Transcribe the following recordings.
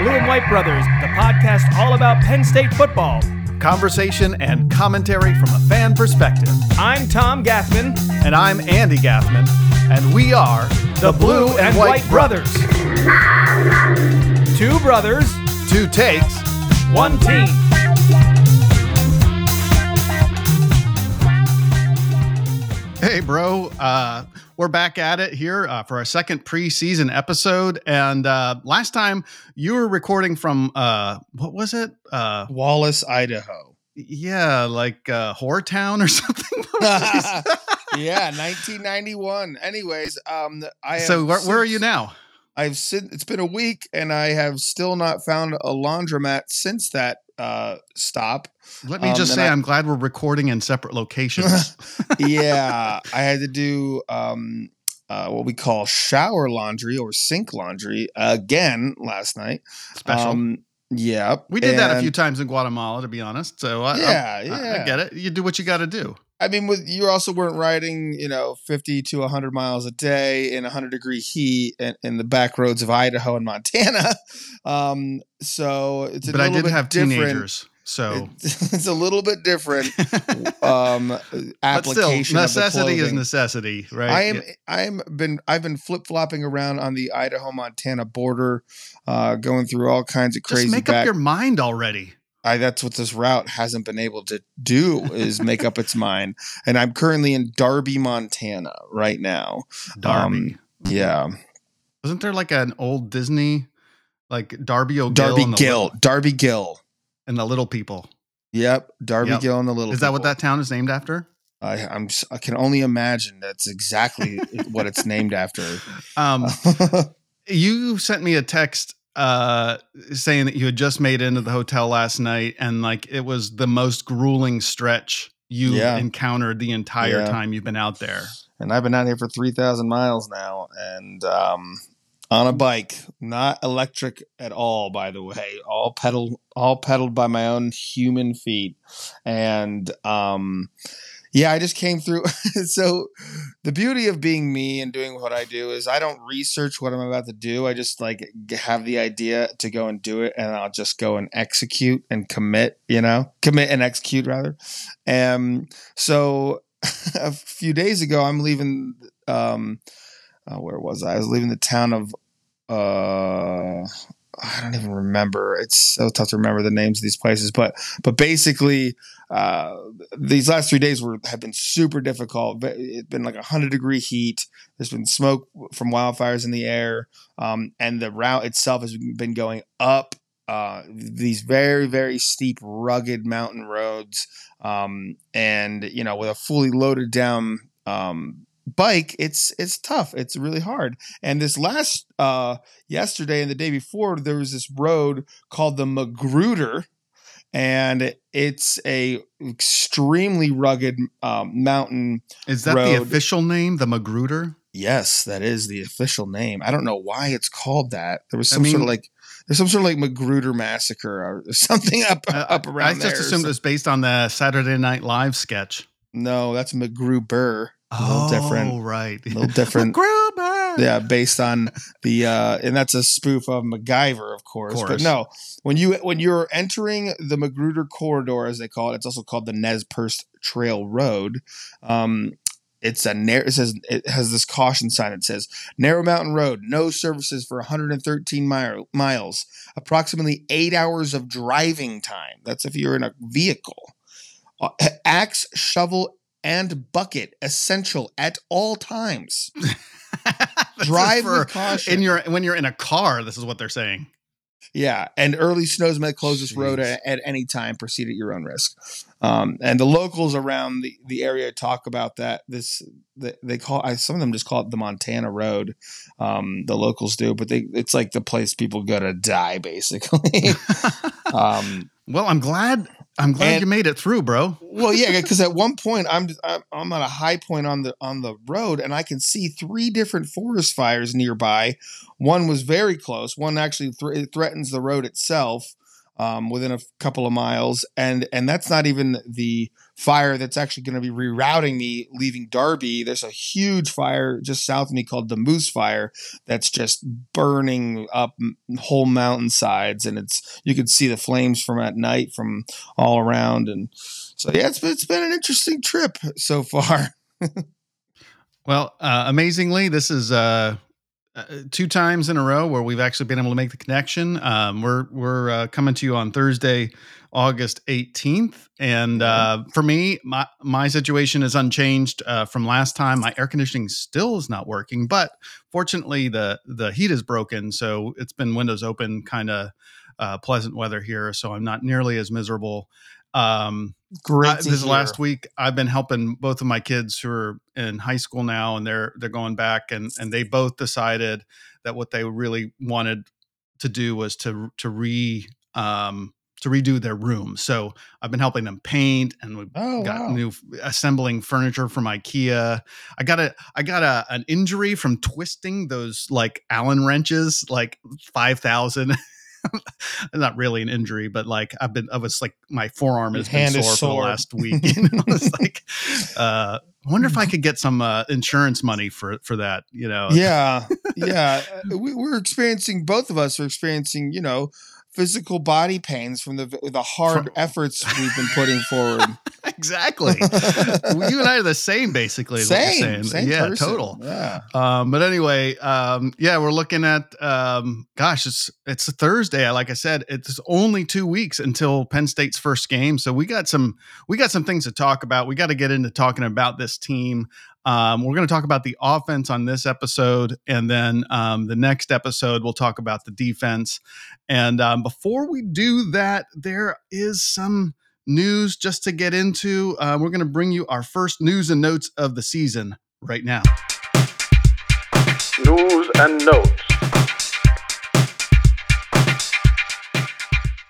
Blue and White Brothers, the podcast all about Penn State football. Conversation and commentary from a fan perspective. I'm Tom Gaffman, And I'm Andy Gaffman, and we are the Blue and White Brothers. Two brothers, Two takes. one team. Hey, bro. Uh, we're back at it here uh, for our second preseason episode. And uh, last time you were recording from, uh, what was it? Uh, Wallace, Idaho. yeah, like uh, Whoretown or something. yeah, 1991. Anyways, um, I so, where, where are you now? I've since it's been a week, and I have still not found a laundromat since that uh, stop. Let me Um, just say, I- I'm glad we're recording in separate locations. yeah, I had to do um, uh, what we call shower laundry or sink laundry again last night. Special. Um, yeah, we did that a few times in Guatemala, to be honest. So, I, I- Yeah, I- yeah. I get it. You do what you got to do. I mean, with you also weren't riding, you know, fifty to hundred miles a day in hundred degree heat in, in the back roads of Idaho and Montana. Um, so it's a But I little did bit have different. teenagers. So, It- it's a little bit different um, but application. still, necessity is necessity, right? I am. I'm been. I've been flip flopping around on the Idaho Montana border, uh, going through all kinds of crazy. Just make back, up your mind already. I, that's what this route hasn't been able to do is make up its mind. And I'm currently in Darby, Montana right now. Darby. Yeah. Wasn't there like an old Disney, like Darby O'Gill Darby Gill. Darby Gill. And the Little People? Yep. Darby Yep. Gill and the Little Is that what that town is named after? I, I'm, I can only imagine that's exactly what it's named after. Um, you sent me a text uh saying that you had just made it into the hotel last night and like it was the most grueling stretch you Yeah. encountered the entire Yeah. time you've been out there. and I've been out here for 3,000 miles now and um, on a bike, not electric at all, by the way, all pedal, all pedaled by my own human feet. And um, yeah, I just came through. so the beauty of being me and doing what I do is I don't research what I'm about to do. I just like have the idea to go and do it and I'll just go and execute and commit, you know, commit and execute rather. And so a few days ago, I'm leaving. Um, uh, where was I? I was leaving the town of. Uh, I don't even remember. It's so tough to remember the names of these places, but but basically, uh, these last three days were have been super difficult. It's been like a hundred degree heat. There's been smoke from wildfires in the air, um, and the route itself has been going up uh, these very very steep, rugged mountain roads um, and you know with a fully loaded down um, bike it's it's tough it's really hard. And this last uh yesterday and the day before there was this road called the magruder and it's a extremely rugged um, mountain Is that the official name, the Magruder? yes that is the official name. I don't know why it's called that. There was I some sort of like there's some sort of like magruder massacre or something up Uh, up around I just assumed it was based on the Saturday Night Live sketch. no that's MacGruber a little different Oh, right. a little different yeah based on the uh and that's a spoof of MacGyver of course. Course. but no when you when you're entering the Magruder corridor as they call it it's also called the Nez Perce Trail Road um it's a narrow it says it has this caution sign that says narrow mountain road no services for 113 mile, miles approximately 8 hours of driving time that's if you're in a vehicle uh, axe shovel and bucket essential at all times drive for with caution. in your when you're in a car. This is what they're saying. yeah, and early snows may close this road at, at any time. Proceed at your own risk. Um, and the locals around the, the area talk about that. This they, they call I, some of them just call it the Montana Road. Um, the locals do, but they it's like the place people go to die, basically. um, well, I'm glad. I'm glad And- you made it through, bro. well, yeah, because at one point I'm, I'm at a high point on the on the road, and I can see three different forest fires nearby. One was very close. One actually thr threatens the road itself. Um, within a couple of miles, and and that's not even the fire that's actually going to be rerouting me leaving Darby. There's a huge fire just south of me called the Moose Fire that's just burning up whole mountainsides, and it's you can see the flames from at night from all around, and so yeah, it's it's been an interesting trip so far. well, uh, amazingly, this is. Uh uh, two times in a row where we've actually been able to make the connection. Um, we're we're uh, coming to you on Thursday, August 18th, and uh, for me, my my situation is unchanged uh, from last time. My air conditioning still is not working, but fortunately, the the heat is broken, so it's been windows open, kind of uh, pleasant weather here, so I'm not nearly as miserable. Um, Great. this hear. last week, I've been helping both of my kids who are in high school now, and they're they're going back, and and they both decided that what they really wanted to do was to to re um, to redo their room. So I've been helping them paint, and we've oh, got wow. new assembling furniture from IKEA. I got a I got a an injury from twisting those like Allen wrenches, like five thousand. not really an injury, but like I've been, I was like, my forearm has been sore, sore, for the last week. You know, it's like, uh, I wonder if I could get some uh, insurance money for for that. You know? Yeah, yeah. we, we're experiencing both of us are experiencing. You know, physical body pains from the the hard from, efforts we've been putting forward. Exactly. you and I are the same, basically. Same, same yeah, person. total. Yeah. Um, but anyway, um, yeah, we're looking at. Um, gosh, it's it's a Thursday. Like I said, it's only two weeks until Penn State's first game, so we got some we got some things to talk about. We got to get into talking about this team. Um, we're going to talk about the offense on this episode, and then um, the next episode we'll talk about the defense. And um, before we do that, there is some news just to get into. Uh, we're going to bring you our first news and notes of the season right now. News and notes.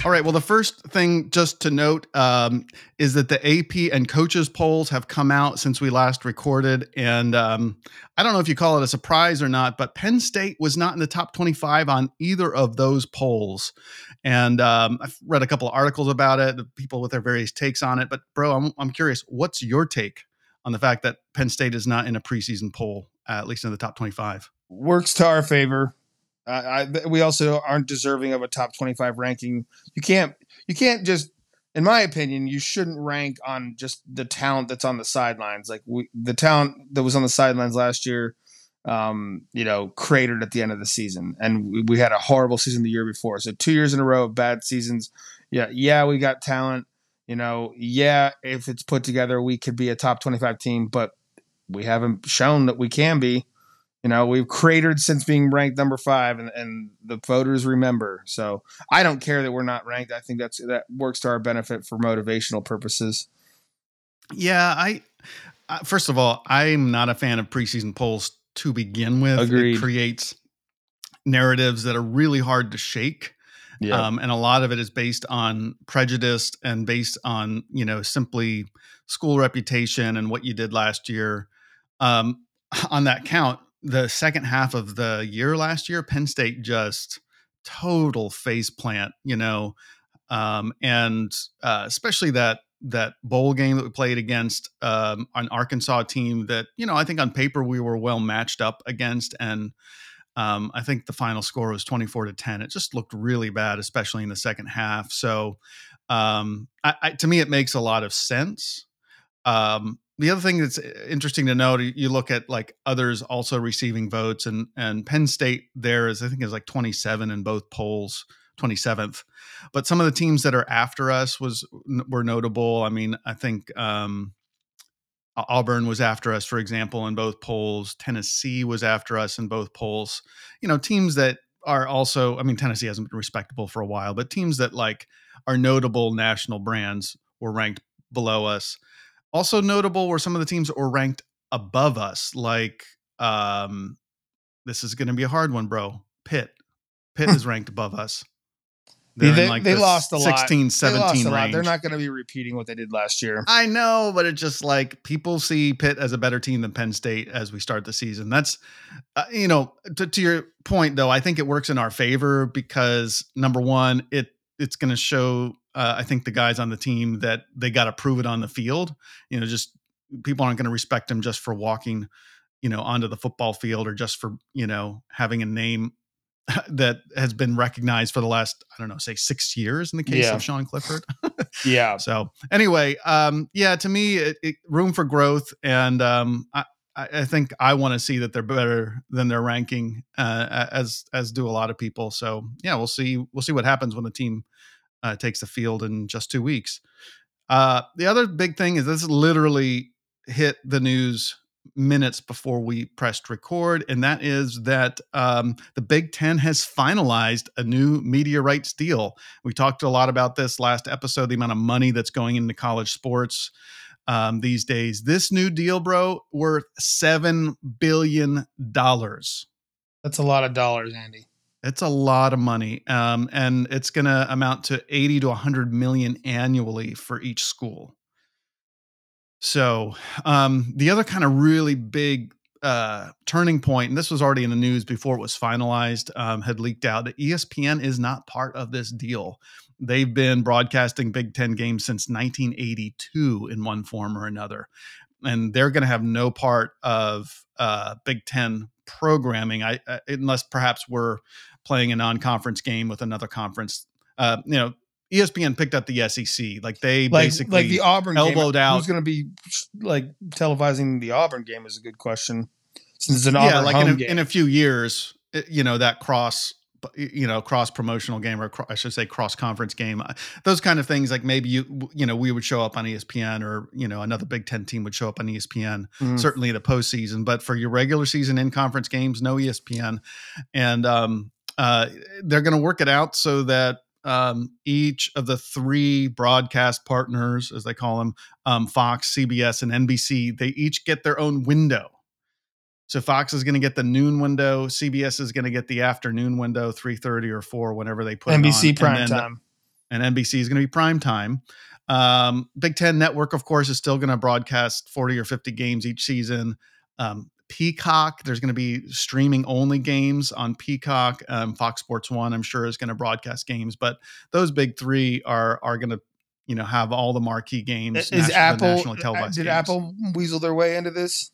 All right. Well, the first thing just to note um, is that the AP and coaches polls have come out since we last recorded. And um, I don't know if you call it a surprise or not, but Penn State was not in the top 25 on either of those polls. And um, I've read a couple of articles about it, people with their various takes on it. But, bro, I'm, I'm curious, what's your take on the fact that Penn State is not in a preseason poll, uh, at least in the top 25? Works to our favor. I, we also aren't deserving of a top 25 ranking. You can't you can't just in my opinion, you shouldn't rank on just the talent that's on the sidelines. Like we, the talent that was on the sidelines last year, um, you know, cratered at the end of the season, and we, we, had a horrible season the year before. So two years in a row of bad seasons. Yeah, yeah, we got talent. You know, yeah, if it's put together, we could be a top twenty-five team, but we haven't shown that we can be. You know, we've cratered since being ranked number five, and, and the voters remember. So I don't care that we're not ranked. I think that's that works to our benefit for motivational purposes. Yeah, I uh, first of all, I'm not a fan of preseason polls to begin with. Agreed. It creates narratives that are really hard to shake. Yeah. Um, and a lot of it is based on prejudice and based on, you know, simply school reputation and what you did last year. Um, on that count, the second half of the year last year, Penn State just total face plant, you know, um, and uh, especially that that bowl game that we played against um, an Arkansas team that you know I think on paper we were well matched up against, and um, I think the final score was twenty four to ten. It just looked really bad, especially in the second half. So um, I, I, to me, it makes a lot of sense. Um, the other thing that's uh, interesting to note, you look at like others also receiving votes, and and Penn State there is I think is like 27 in both polls, 27th. But some of the teams that are after us was were notable. I mean, I think um, Auburn was after us, for example, in both polls. Tennessee was after us in both polls. You know, teams that are also. I mean, Tennessee hasn't been respectable for a while, but teams that like are notable national brands were ranked below us. Also notable were some of the teams that were ranked above us, like um, this is going to be a hard one, bro. Pitt. Pitt is ranked above us. They're they, like they the lost a 16, lot. 17 they range. They're not going to be repeating what they did last year. I know, but it's just like people see Pitt as a better team than Penn State as we start the season. That's, uh, you know, to, to your point though, I think it works in our favor because number one, it it's going to show uh, I think the guys on the team that they got to prove it on the field. You know, just people aren't going to respect them just for walking, you know, onto the football field or just for you know having a name that has been recognized for the last I don't know, say six years in the case Yeah. of Sean Clifford. Yeah. so anyway, um, yeah, to me, it, it, room for growth, and um, I, I I think I want to see that they're better than their ranking, uh, as as do a lot of people. So yeah, we'll see. We'll see what happens when the team uh, takes the field in just two weeks. Uh, the other big thing is this literally hit the news minutes before we pressed record, and that is that um, the Big Ten has finalized a new media rights deal. We talked a lot about this last episode, the amount of money that's going into college sports um, these days. This new deal, bro, worth seven billion dollars. That's a lot of dollars, Andy. It's a lot of money, um, and it's going to amount to eighty to hundred million annually for each school. So um, the other kind of really big uh, turning point, and this was already in the news before it was finalized, um, had leaked out that ESPN is not part of this deal. They've been broadcasting Big Ten games since 1982 in one form or another, and they're going to have no part of uh, Big Ten programming, I, uh, unless perhaps we're playing a non-conference game with another conference. Uh, you know, ESPN picked up the SEC, like they Like, basically like the Auburn elbowed game. out. Who's going to be like televising the Auburn game is a good question. Since it's an yeah, Auburn like home in a, game. in a few years, you know that cross, you know, cross promotional game or cro- I should say cross conference game, uh, those kind of things. Like maybe you, you know, we would show up on ESPN, or you know, another Big Ten team would show up on ESPN. Mhm. Certainly in the postseason, but for your regular season in conference games, no ESPN, and um, uh, they're going to work it out so that um, each of the three broadcast partners, as they call them, um, Fox, CBS, and NBC, they each get their own window. So Fox is going to get the noon window. CBS is going to get the afternoon window, three thirty or four, whenever they put it NBC on. prime and then, time. and NBC is going to be prime time. Um, Big Ten Network, of course, is still going to broadcast forty or fifty games each season. Um, Peacock, there's going to be streaming only games on Peacock. Um, Fox Sports One, I'm sure, is going to broadcast games, but those big three are are going to, you know, have all the marquee games. Is Apple nationally televised did games. Apple weasel their way into this?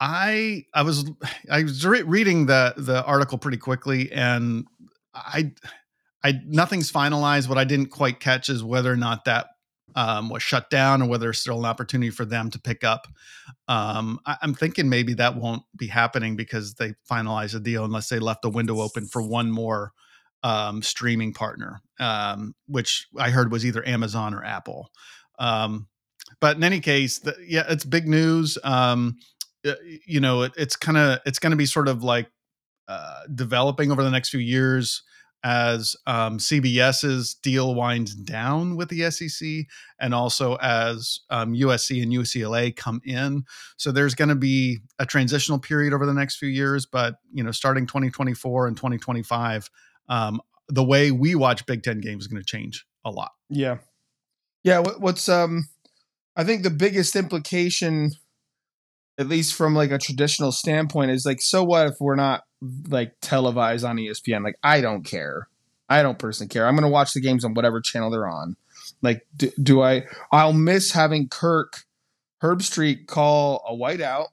I I was I was re- reading the the article pretty quickly, and I I nothing's finalized. What I didn't quite catch is whether or not that um, was shut down, or whether there's still an opportunity for them to pick up. Um, I, I'm thinking maybe that won't be happening because they finalized a deal, unless they left the window open for one more um, streaming partner, um, which I heard was either Amazon or Apple. Um, but in any case, the, yeah, it's big news. Um, you know, it, it's kind of it's going to be sort of like uh, developing over the next few years as um, CBS's deal winds down with the SEC, and also as um, USC and UCLA come in. So there's going to be a transitional period over the next few years, but you know, starting 2024 and 2025, um, the way we watch Big Ten games is going to change a lot. Yeah, yeah. What, what's um? I think the biggest implication, at least from like a traditional standpoint, is like, so what if we're not like televised on ESPN? Like, I don't care. I don't personally care. I'm going to watch the games on whatever channel they're on. Like, do, do I? I'll miss having Kirk Herbstreit call a whiteout.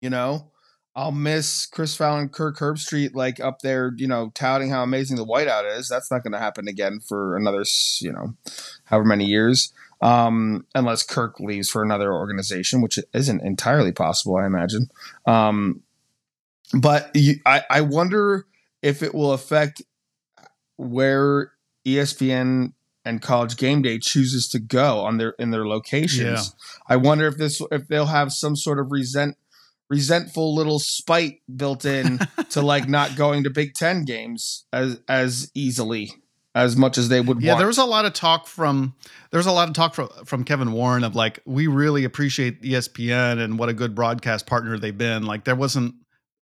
You know, I'll miss Chris Fowler, Kirk Herbstreit, like up there, you know, touting how amazing the whiteout is. That's not going to happen again for another, you know, however many years, um, unless Kirk leaves for another organization, which isn't entirely possible, I imagine. Um, but you, I, I wonder if it will affect where ESPN and College Game Day chooses to go on their in their locations. I wonder if this if they'll have some sort of resent resentful little spite built in to like not going to Big Ten games as as easily as much as they would Yeah, want. there was a lot of talk from there was a lot of talk from from Kevin Warren of like we really appreciate ESPN and what a good broadcast partner they've been. Like there wasn't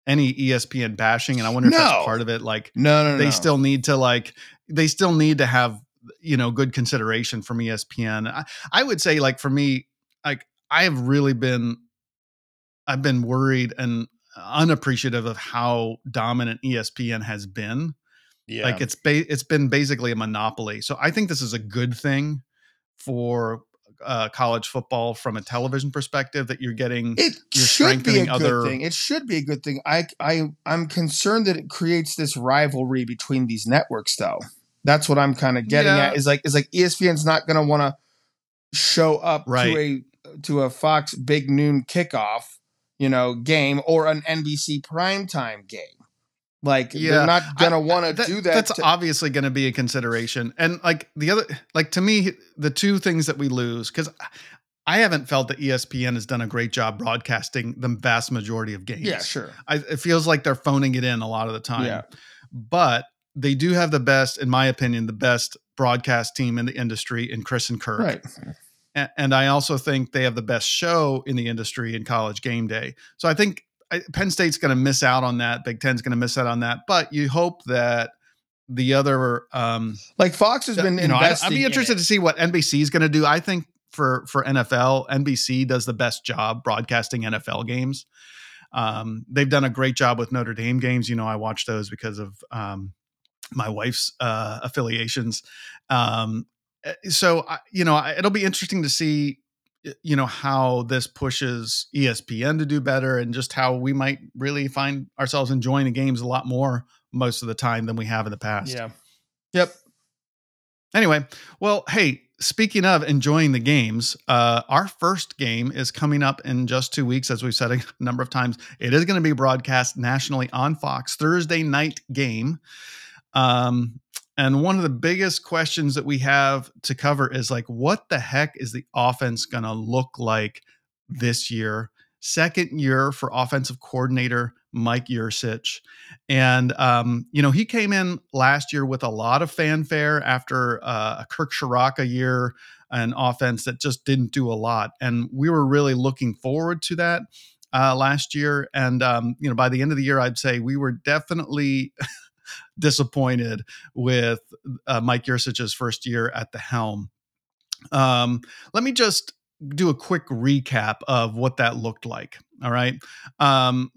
any ESPN bashing, and I wonder if that's part of it. Like no, no, no. they no. still need to like they still need to have you know good consideration from ESPN. I, I would say like for me, like I have really been I've been worried and unappreciative of how dominant ESPN has been Yeah. Like it's ba- it's been basically a monopoly. So I think this is a good thing for uh, college football from a television perspective that you're getting. it you're should be a good other- thing. It should be a good thing. I I I'm concerned that it creates this rivalry between these networks, though. That's what I'm kind of getting Yeah. at. Is like is like ESPN's not going to want to show up Right. to a to a Fox big noon kickoff, you know, game or an NBC primetime game. Like Yeah. they're not to want to that- do that. That's to- obviously going to be a consideration. And like the other, like to me, the two things that we lose because I haven't felt that ESPN has done a great job broadcasting the vast majority of games. yeah, sure. I, it feels like they're phoning it in a lot of the time. Yeah. But they do have the best, in my opinion, the best broadcast team in the industry in Chris and Kirk. Right. And I also think they have the best show in the industry in college game day. So I think I, Penn State's going to miss out on that. Big Ten's going to miss out on that. But you hope that the other, um, Like Fox has been you know, I, investing. I'd be interested it. to see what NBC is going to do. I think for for NFL, NBC does the best job broadcasting NFL games. Um, they've done a great job with Notre Dame games. You know, I watch those because of um, my wife's uh, affiliations. Um, eh, so, I- you know, I- it'll be interesting to see, you know, how this pushes ESPN to do better and just how we might really find ourselves enjoying the games a lot more most of the time than we have in the past. Yeah. Yep. Anyway, well, hey, speaking of enjoying the games, uh, our first game is coming up in just two weeks, as we've said a number of times. It is going to be broadcast nationally on Fox Thursday night game. Um, and one of the biggest questions that we have to cover is like, what the heck is the offense going to look like this year? Second year for offensive coordinator Mike Yurcich. And, um, you know, he came in last year with a lot of fanfare after uh, a Kirk Ciarrocca year, an offense that just didn't do a lot. And we were really looking forward to that uh, last year. And, um, you know, by the end of the year, I'd say we were definitely disappointed with uh, Mike Yurcich's first year at the helm. Um, let me just do a quick recap of what that looked like. All right. Um,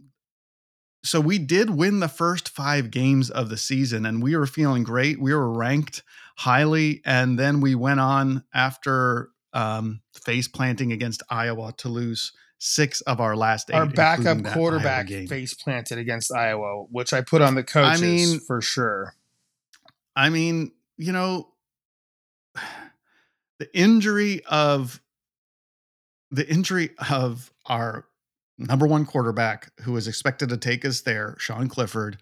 so we did win the first five games of the season and we were feeling great. We were ranked highly. And then we went on after um, face planting against Iowa to lose six of our last eight. Our backup including that Iowa quarterback face planted against Iowa, which I put on the coaches mean- for sure. I mean, you know, the injury of the injury of our number one quarterback who was expected to take us there, Sean Clifford,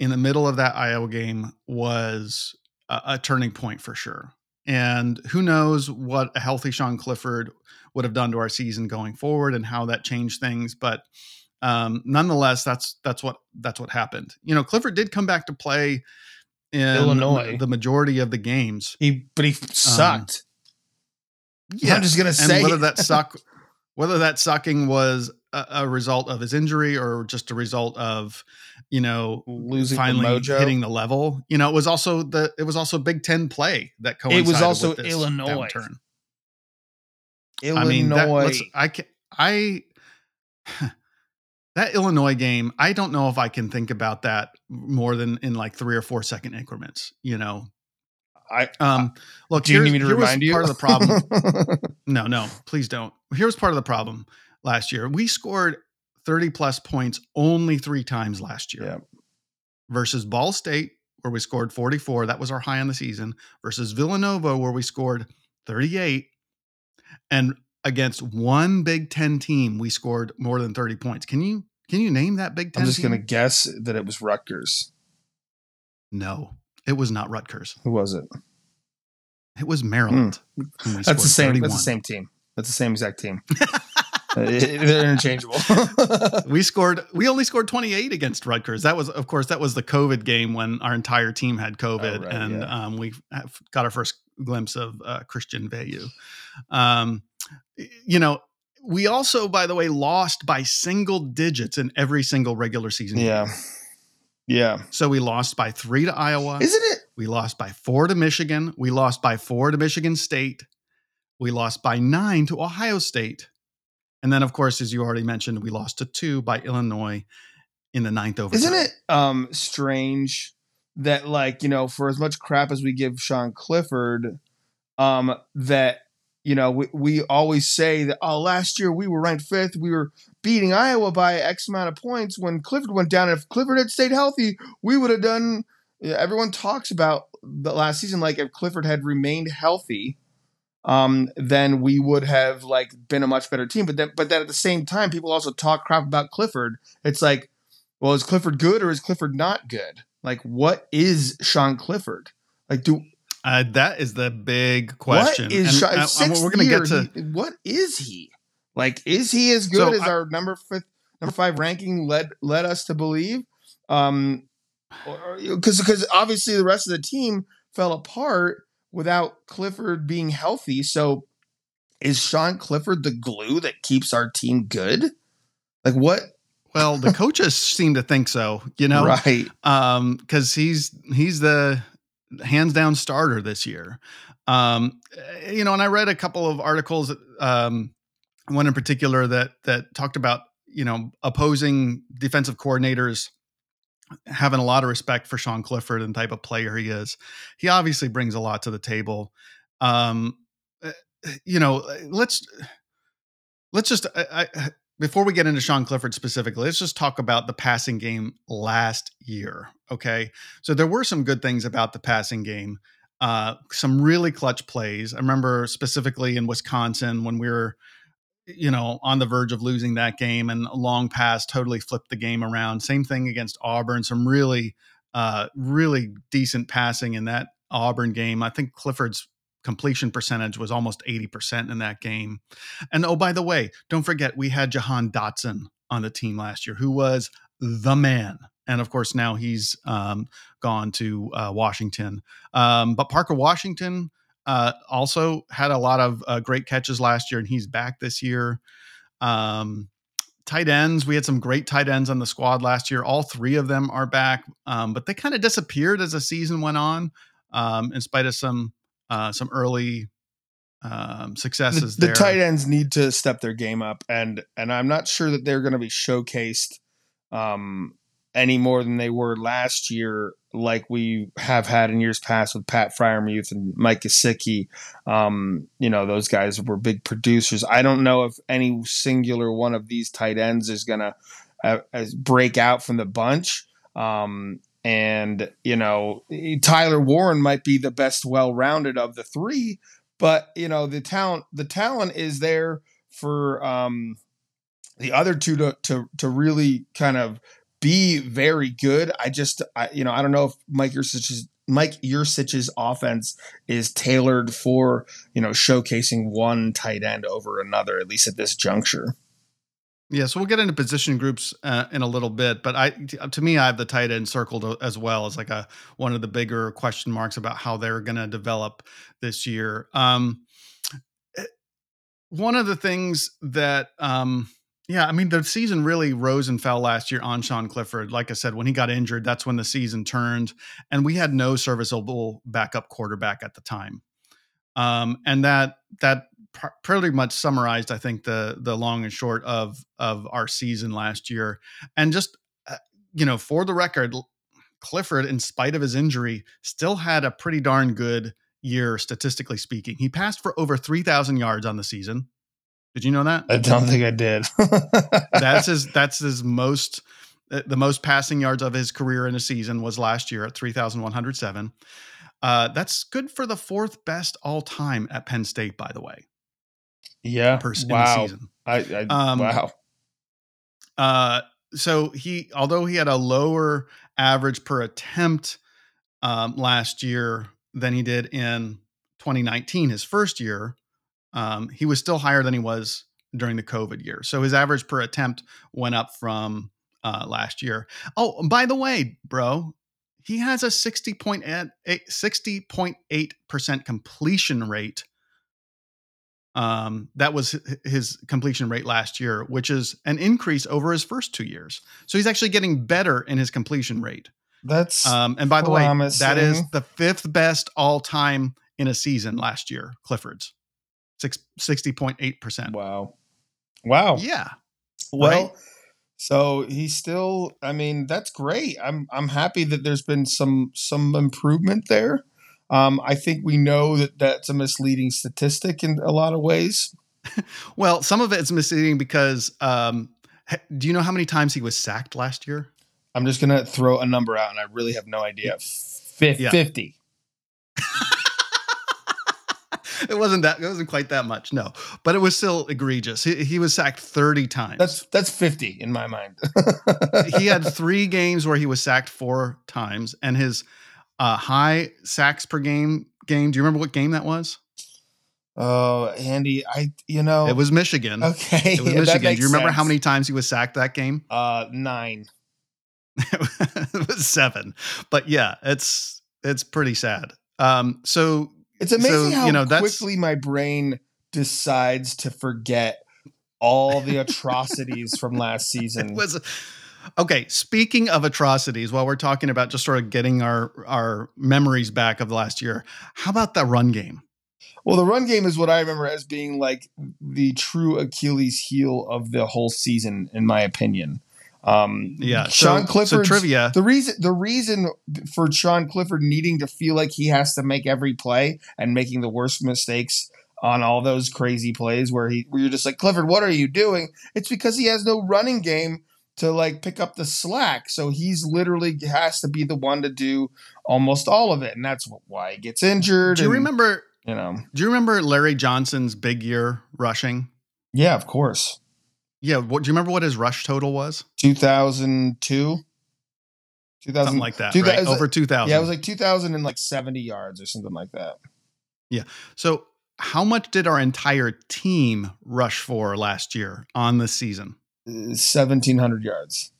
in the middle of that Iowa game was a, a turning point for sure. And who knows what a healthy Sean Clifford would have done to our season going forward and how that changed things. But um, nonetheless, that's that's what that's what happened. You know, Clifford did come back to play in Illinois. the majority of the games. He, but he sucked. Yeah I'm just gonna and say whether that suck, whether that sucking was a, a result of his injury or just a result of, you know, losing finally the mojo. hitting the level. You know, it was also the it was also Big Ten play that coincided. was also Illinois. downturn. Illinois. I mean, that, I can I that Illinois game. I don't know if I can think about that more than in like three or four second increments. You know, I, um, look, do you need me to remind you? Part of the problem. No, no, please don't. Here's part of the problem last year. We scored 30 plus points only three times last year Yeah. versus Ball State, where we scored 44. That was our high on the season, versus Villanova, where we scored 38. And against one Big Ten team, we scored more than 30 points. Can you can you name that Big Ten? I'm just gonna guess that it was Rutgers. No, it was not Rutgers. Who was it? It was Maryland. Hmm. That's the same. 31. That's the same team. That's the same exact team. Uh, They're interchangeable. we scored we only scored 28 against Rutgers. That was of course that was the COVID game when our entire team had COVID Oh, right, and yeah. um, we got our first glimpse of uh, Christian Veilleux. Um, you know, we also by the way lost by single digits in every single regular season. game. Yeah. So we lost by 3 to Iowa. Isn't it? we lost by 4 to Michigan. We lost by 4 to Michigan State. We lost by 9 to Ohio State. And then of course as you already mentioned, we lost to 2 by Illinois in the ninth overtime. Isn't it um strange that like you know for as much crap as we give Sean Clifford, um, that you know we, we always say that oh last year we were ranked fifth, we were beating Iowa by X amount of points when Clifford went down. And If Clifford had stayed healthy, we would have done. Everyone talks about the last season like if Clifford had remained healthy, um, then we would have like been a much better team. But then, but then at the same time, people also talk crap about Clifford. It's like, well, is Clifford good or is Clifford not good? Like, what is Sean Clifford? Like, do uh, that is the big question. What is and, Sean, uh, we're going to get to he, what is he? Like, is he as good so as I, our number fifth, number five ranking led led us to believe? Um, because because obviously the rest of the team fell apart without Clifford being healthy. So is Sean Clifford the glue that keeps our team good? Like what? Well, the coaches seem to think so, you know, right? Um, because he's he's the hands down starter this year. Um, you know, and I read a couple of articles, um, one in particular that that talked about you know opposing defensive coordinators having a lot of respect for Sean Clifford and type of player he is. He obviously brings a lot to the table. Um, eh, you know, eh, let's let's just I, I, before we get into Sean Clifford specifically, let's just talk about the passing game last year. Okay, so there were some good things about the passing game. Uh, some really clutch plays. I remember specifically in Wisconsin when we were you know, on the verge of losing that game and a long pass totally flipped the game around. Same thing against Auburn. Some really, uh, really decent passing in that Auburn game. I think Clifford's completion percentage was almost 80% in that game. And oh, by the way, don't forget we had Jahan Dotson on the team last year, who was the man. And of course, now he's um, gone to uh, Washington. Um, but Parker Washington, uh, also had a lot of uh, great catches last year, and he's back this year. Um, tight ends, we had some great tight ends on the squad last year. All three of them are back, um, but they kind of disappeared as the season went on, um, in spite of some uh, some early um, successes. The, the tight ends need to step their game up, and and I'm not sure that they're going to be showcased um, any more than they were last year, like we have had in years past with Pat Freiermuth and Mike Gesicki. Um, you know, those guys were big producers. I don't know if any singular one of these tight ends is going to uh, break out from the bunch. Um, and, you know, Tyler Warren might be the best well rounded of the three, but, you know, the talent, the talent is there for, um, the other two to, to, to really kind of be very good. I just, I, you know, I don't know if Mike Yurcich's Mike Yurcich's offense is tailored for you know showcasing one tight end over another, at least at this juncture. Yeah, so we'll get into position groups uh, in a little bit, but I, to me, I have the tight end circled as well as like a one of the bigger question marks about how they're going to develop this year. Um, eh, one of the things that um, yeah, I mean the season really rose and fell last year on Sean Clifford. Like I said, when he got injured, that's when the season turned, and we had no serviceable backup quarterback at the time. Um, and that that pr- pretty much summarized, I think, the the long and short of of our season last year. And just uh, you know, for the record, Clifford, in spite of his injury, still had a pretty darn good year statistically speaking. He passed for over three thousand yards on the season did you know that? I don't think I did. that's his. That's his most. Uh, the most passing yards of his career in a season was last year at three thousand one hundred seven. Uh, that's good for the fourth best all time at Penn State, by the way. Yeah. Per, wow. I, I um, wow. Uh, so he, although he had a lower average per attempt um, last year than he did in 2019, his first year, um, he was still higher than he was during the COVID year. So his average per attempt went up from uh, last year. Oh, by the way, bro, he has a 60.8% completion rate. Um, that was his completion rate last year, which is an increase over his first two years. So he's actually getting better in his completion rate. That's um, and by promising. the way, that is the fifth best all time in a season last year. Clifford's. 60.8%. Wow. Wow. Yeah. Well, right? So he's still. I mean, that's great. I'm I'm happy that there's been some some improvement there. Um, I think we know that that's a misleading statistic in a lot of ways. Well, some of it's misleading because um, do you know how many times he was sacked last year? I'm just gonna throw a number out, and I really have no idea. Fif- Yeah. Fifty. It wasn't that. It wasn't quite that much. No, but it was still egregious. He, he was sacked thirty times. That's that's fifty in my mind. he had three games where he was sacked four times, and his uh, high sacks per game game. Do you remember what game that was? Oh, Andy, I you know It was Michigan. okay. It was Michigan. Do you remember how many times he was sacked that game? Uh, nine. it was seven. But yeah, it's it's pretty sad. Um, so It's amazing So, how you know, quickly my brain decides to forget all the atrocities from last season. was okay. Speaking of atrocities, while we're talking about just sort of getting our our memories back of the last year, how about the run game? Well, the run game is what I remember as being like the true Achilles heel of the whole season, in my opinion. Um, Yeah, Sean so, Clifford. So trivia. The reason the reason for Sean Clifford needing to feel like he has to make every play and making the worst mistakes on all those crazy plays where he where you're just like Clifford, what are you doing? It's because he has no running game to like pick up the slack. So he's literally has to be the one to do almost all of it, and that's why he gets injured. Do you and, remember? You know, Do you remember Larry Johnson's big year rushing? yeah, of course. Yeah. What, do you remember what his rush total was? 2002, 2000, Something like that. 2000 Right? Over two thousand. Yeah, it was like 2000 and like 70 yards or something like that. Yeah. So, how much did our entire team rush for last year on the season? Uh, 1700 yards.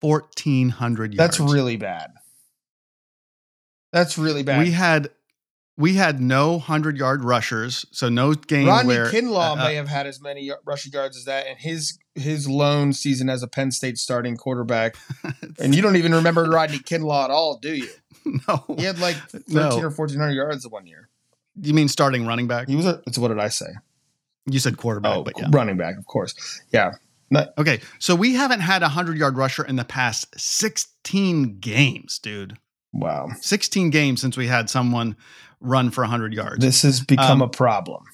1,400 yards. That's really bad. That's really bad. We had we had no hundred yard rushers, so no game Rodney where Kinlaw uh, may have had as many rushing yards as that in his his lone season as a Penn State starting quarterback. and you don't even remember Rodney Kinlaw at all, do you? no. He had like 13 No. or 1400 yards the one year. You mean starting running back? He was a, it's what did I say? You said quarterback, Oh, but yeah. running back, of course. Yeah. Okay, so we haven't had a hundred yard rusher in the past sixteen games, dude. Wow. Sixteen games since we had someone run for hundred yards. This has become Um, a problem.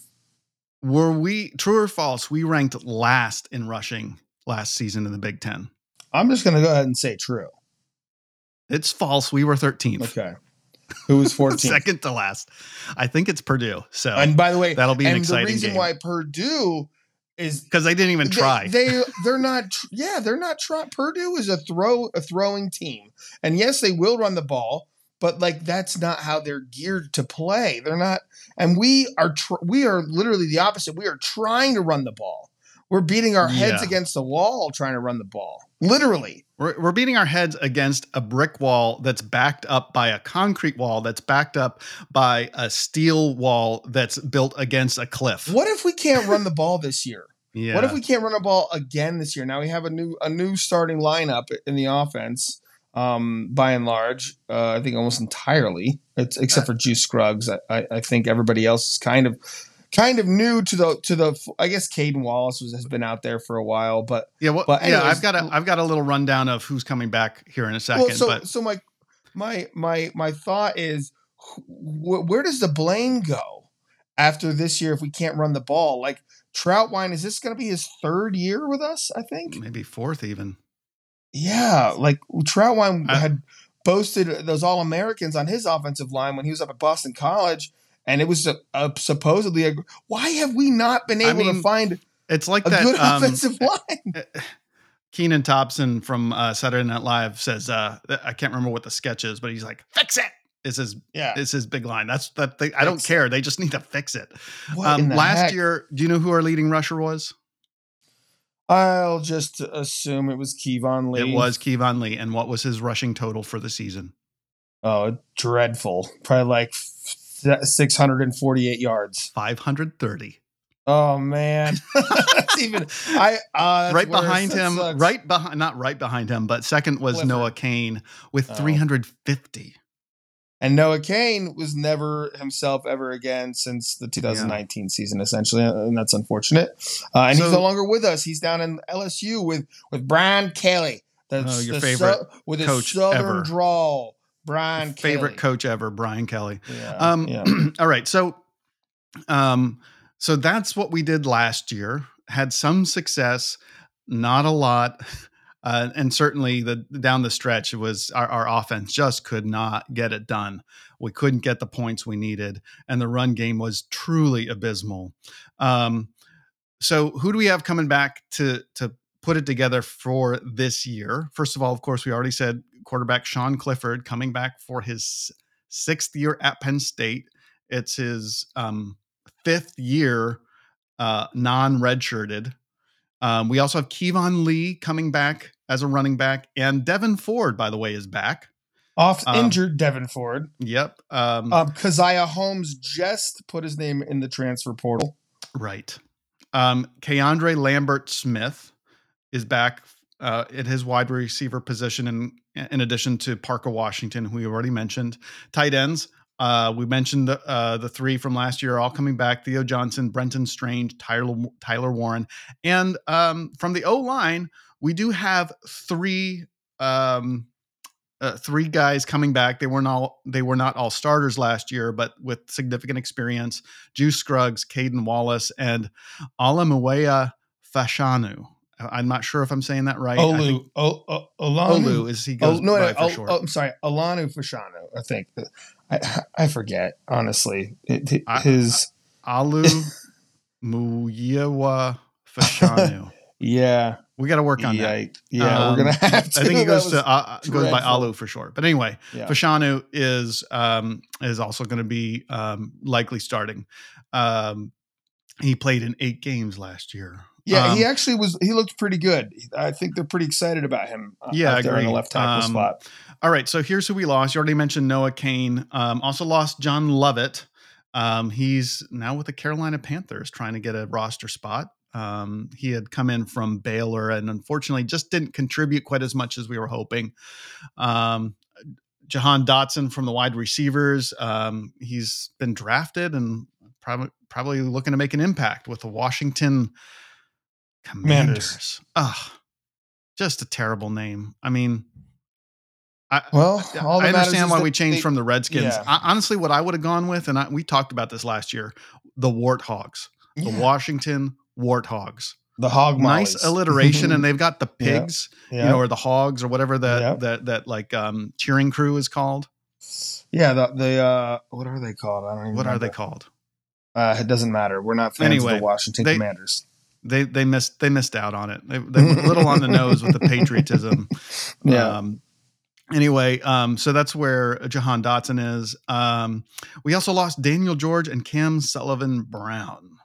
Were we true or false? We ranked last in rushing last season in the Big Ten. I'm just going to go ahead and say true. It's false. We were 13th. Okay. Who was 14? Second to last. I think it's Purdue. So And by the way, that'll be an and exciting the reason game. why Purdue is because they didn't even they- try. They, they're not. Yeah, they're not trying. Purdue is a throw a throwing team, and yes, they will run the ball, but like that's not how they're geared to play. They're not, and we are. Tr- we are literally the opposite. We are trying to run the ball. We're beating our heads Yeah. against the wall trying to run the ball. Literally. we're, we're beating our heads against a brick wall that's backed up by a concrete wall that's backed up by a steel wall that's built against a cliff. What if we can't run the ball this year? Yeah. What if we can't run the ball again this year? Now we have a new a new starting lineup in the offense. Um, by and large, uh, I think almost entirely, it's, except for Juice Scruggs. I, I, I think everybody else is kind of kind of new to the to the. I guess Caedan Wallace was, has been out there for a while, but yeah, well, but yeah, I've got a I've got a little rundown of who's coming back here in a second. well, so but so my my my my thought is, wh- where does the blame go after this year if we can't run the ball? Like Trautwein, is this going to be his third year with us? I think. maybe fourth even. Yeah, like Trautwein I- had boasted those All Americans on his offensive line when he was up at Boston College, and it was a, a supposedly a. Why have we not been I able to find It's like a that. good um, offensive line? Kenan Thompson from uh, Saturday Night Live says, uh, I can't remember what the sketch is, but he's like, "Fix it." Is his Yeah, is his big line? That's that. They, I don't care. They just need to fix it. Um, last heck? year, do you know who our leading rusher was? I'll just assume it was Keyvone Lee. It was Keyvone Lee, and what was his rushing total for the season? oh dreadful, probably like six hundred and forty-eight yards. Five hundred thirty. Oh man, that's even I uh, right worse. behind That him, sucks. right behind, not right behind him, but second was. Noah Cain with Oh. three hundred fifty. And Noah Cain was never himself ever again since the 2019 yeah. season, essentially, and that's unfortunate. Uh, and so, he's no longer with us. He's down in LSU with with Brian Kelly, the, oh, your the favorite su- with coach a southern ever. drawl. Brian, favorite coach ever, Brian Kelly. Yeah, um, yeah. all right, so, um, so that's what we did last year. Had some success, not a lot. Uh, and certainly the down the stretch was our, our, offense just could not get it done. We couldn't get the points we needed, and the run game was truly abysmal. Um, so who do we have coming back to to put it together for this year? First of all, of course, we already said quarterback Sean Clifford coming back for his sixth year at Penn State. It's his um, fifth year uh, non redshirted. Um, we also have Keyvone Lee coming back as a running back, and Devin Ford, by the way, is back. Off um, injured Devin Ford. Yep. Um, um, Caziah Holmes just put his name in the transfer portal. Right. Um, Keandre Lambert Smith is back uh, at his wide receiver position, in, in addition to Parker Washington, who we already mentioned. Tight ends, uh, we mentioned the, uh, the three from last year all coming back: Theo Johnson, Brenton Strange, Tyler Tyler Warren, and um, from the O line, we do have three um, uh, three guys coming back. They were not they were not all starters last year, but with significant experience: Juice Scruggs, Caedan Wallace, and Olamuwea Fashanu. I'm not sure if I'm saying that right. Olu, o, o, Olanu, Olu is he goes oh, no, no, oh, short. Oh, I'm sorry, Alanu Fashanu. I think I, I forget honestly. It, his Alu Muyewa Fashanu. yeah, we got to work on yeah, that. Yeah, um, we're gonna have to. I think he goes to uh, goes by Alu for short. But anyway, yeah. Fashanu is um, is also going to be um, likely starting. Um, he played in eight games last year. Yeah, he um, actually was. He looked pretty good. I think they're pretty excited about him. Uh, yeah, there in the left tackle um, spot. All right, so here's who we lost. You already mentioned Noah Cain. Um, also lost John Lovett. Um, he's now with the Carolina Panthers trying to get a roster spot. Um, he had come in from Baylor and unfortunately just didn't contribute quite as much as we were hoping. Um, Jahan Dotson from the wide receivers. Um, he's been drafted and probably probably looking to make an impact with the Washington Commanders. Ugh, just a terrible name. I mean, I, well, I understand why we changed they, from the Redskins. Yeah. I, honestly, what I would have gone with, and I, we talked about this last year, the Warthogs, yeah. the Washington Warthogs. The hog nice alliteration, and they've got the pigs, yeah. you know, or the hogs, or whatever that that that like um, cheering crew is called. Yeah, the the uh, what are they called? I don't even. What remember. are they called? Uh, it doesn't matter. We're not fans anyway, of the Washington they, Commanders. They they missed they missed out on it. They, they were a little on the nose with the patriotism. Yeah. Um, anyway, um, so that's where Jahan Dotson is. Um, we also lost Daniel George and Cam Sullivan Brown.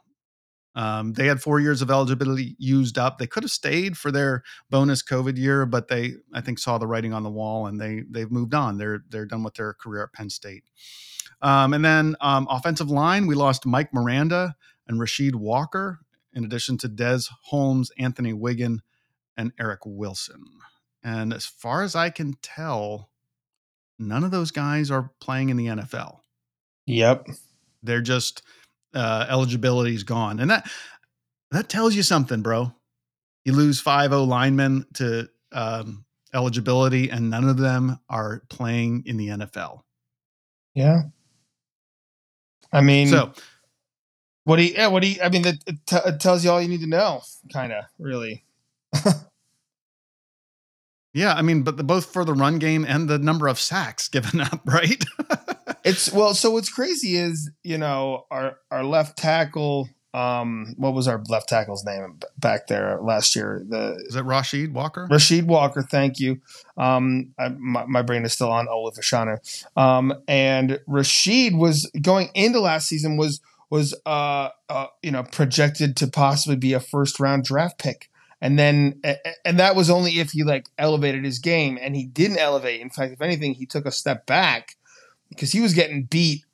Um, they had four years of eligibility used up. They could have stayed for their bonus COVID year, but they, I think, saw the writing on the wall and they they've moved on. They're they're done with their career at Penn State. Um, and then um, offensive line, we lost Mike Miranda and Rasheed Walker, in addition to Des Holmes, Anthony Whigan, and Eric Wilson. And as far as I can tell, none of those guys are playing in the NFL. Yep. They're just uh, eligibility's gone. And that that tells you something, bro. You lose five O linemen to um, eligibility, and none of them are playing in the NFL. Yeah. I mean, so what do you, yeah, what do you, I mean, it, t- it tells you all you need to know, kind of, really. Yeah, I mean, but the, both for the run game and the number of sacks given up, right? it's well, so what's crazy is you know our our left tackle. Um, what was our left tackle's name back there last year? The is it Rasheed Walker? Rasheed Walker, thank you. Um, I, my, my, brain is still on Olafashanu. Um, and Rasheed was going into last season was was uh, uh you know projected to possibly be a first round draft pick and then and that was only if he like elevated his game and he didn't elevate in fact if anything he took a step back because he was getting beat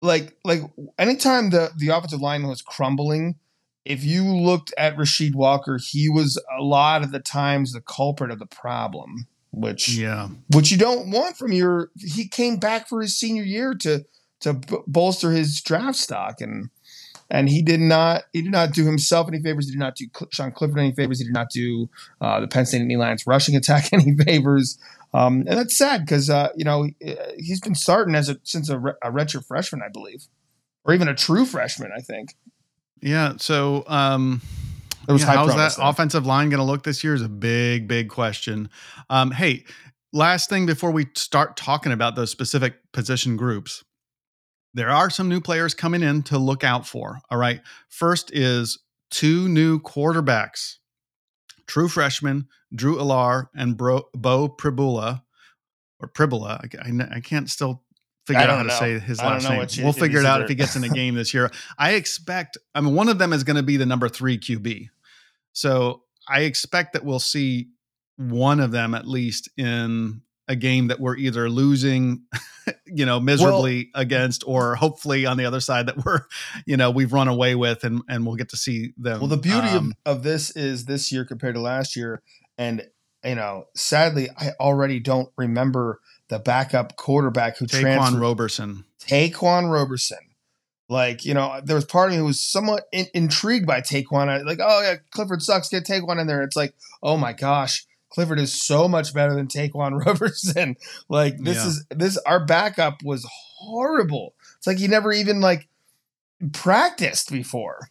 like like anytime the the offensive line was crumbling if you looked at Rasheed Walker he was a lot of the times the culprit of the problem which Yeah. which you don't want from your. He came back for his senior year to to b- bolster his draft stock, and and he did not he did not do himself any favors. He did not do Sean Clifford any favors. He did not do uh, the Penn State Nittany Lions rushing attack any favors. Um, and that's sad because uh, you know he's been starting as a since a, re- a redshirt freshman, I believe, or even a true freshman. I think Yeah. So, um, yeah, how's that there. offensive line going to look this year is a big, big question. Um, hey, last thing before we start talking about those specific position groups, there are some new players coming in to look out for. All right. First is two new quarterbacks, true freshmen, Drew Allar and Bro, Beau Pribula, or Pribula. I, I, can't still figure out how to say his I last name. you- we'll figure it out either. if he gets in a game this year. I expect, I mean, one of them is going to be the number three QB. So I expect that we'll see one of them at least in a game that we're either losing, you know, miserably against, or hopefully on the other side that we're, you know, we've run away with, and and we'll get to see them. Well, the beauty um, of, of this is this year compared to last year, and you know, sadly, I already don't remember the backup quarterback who Taquan transferred. Roberson. Taquan Roberson. Like, you know, there was part of me who was somewhat in, intrigued by Taquan. I, like, oh, yeah, Clifford sucks. Get Taquan in there. It's like, oh my gosh, Clifford is so much better than Taquan Roberson. like, this Yeah. is, this, our backup was horrible. It's like he never even, like, practiced before,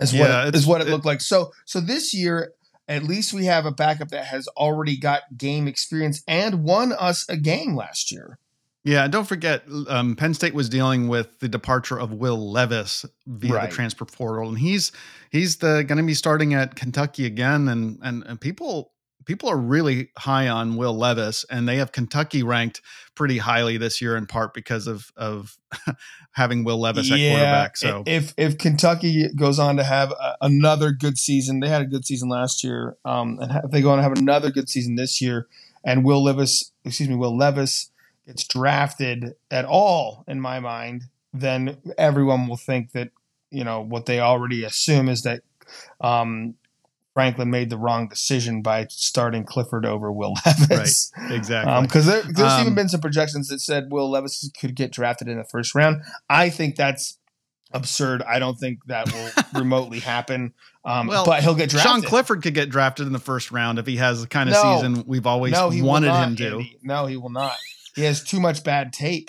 is Yeah, what, it- what it it- looked like. So, so this year, at least we have a backup that has already got game experience and won us a game last year. Yeah, and don't forget, um, Penn State was dealing with the departure of Will Levis via Right. the transfer portal, and he's he's the going to be starting at Kentucky again, and and and people people are really high on Will Levis, and they have Kentucky ranked pretty highly this year in part because of of having Will Levis at quarterback. So if if Kentucky goes on to have a, another good season, they had a good season last year, um, and if they go on to have another good season this year, and Will Levis, excuse me, Will Levis gets drafted at all, in my mind, then everyone will think that you know what they already assume is that um, Franklin made the wrong decision by starting Clifford over Will Levis. Right, exactly. Because there, there's Um, even been some projections that said Will Levis could get drafted in the first round. I think that's absurd. I don't think that will remotely happen. Um, Well, but he'll get drafted. Sean Clifford could get drafted in the first round if he has the kind of No. season we've always no, wanted not, him to. Andy. No, he will not. He has too much bad tape.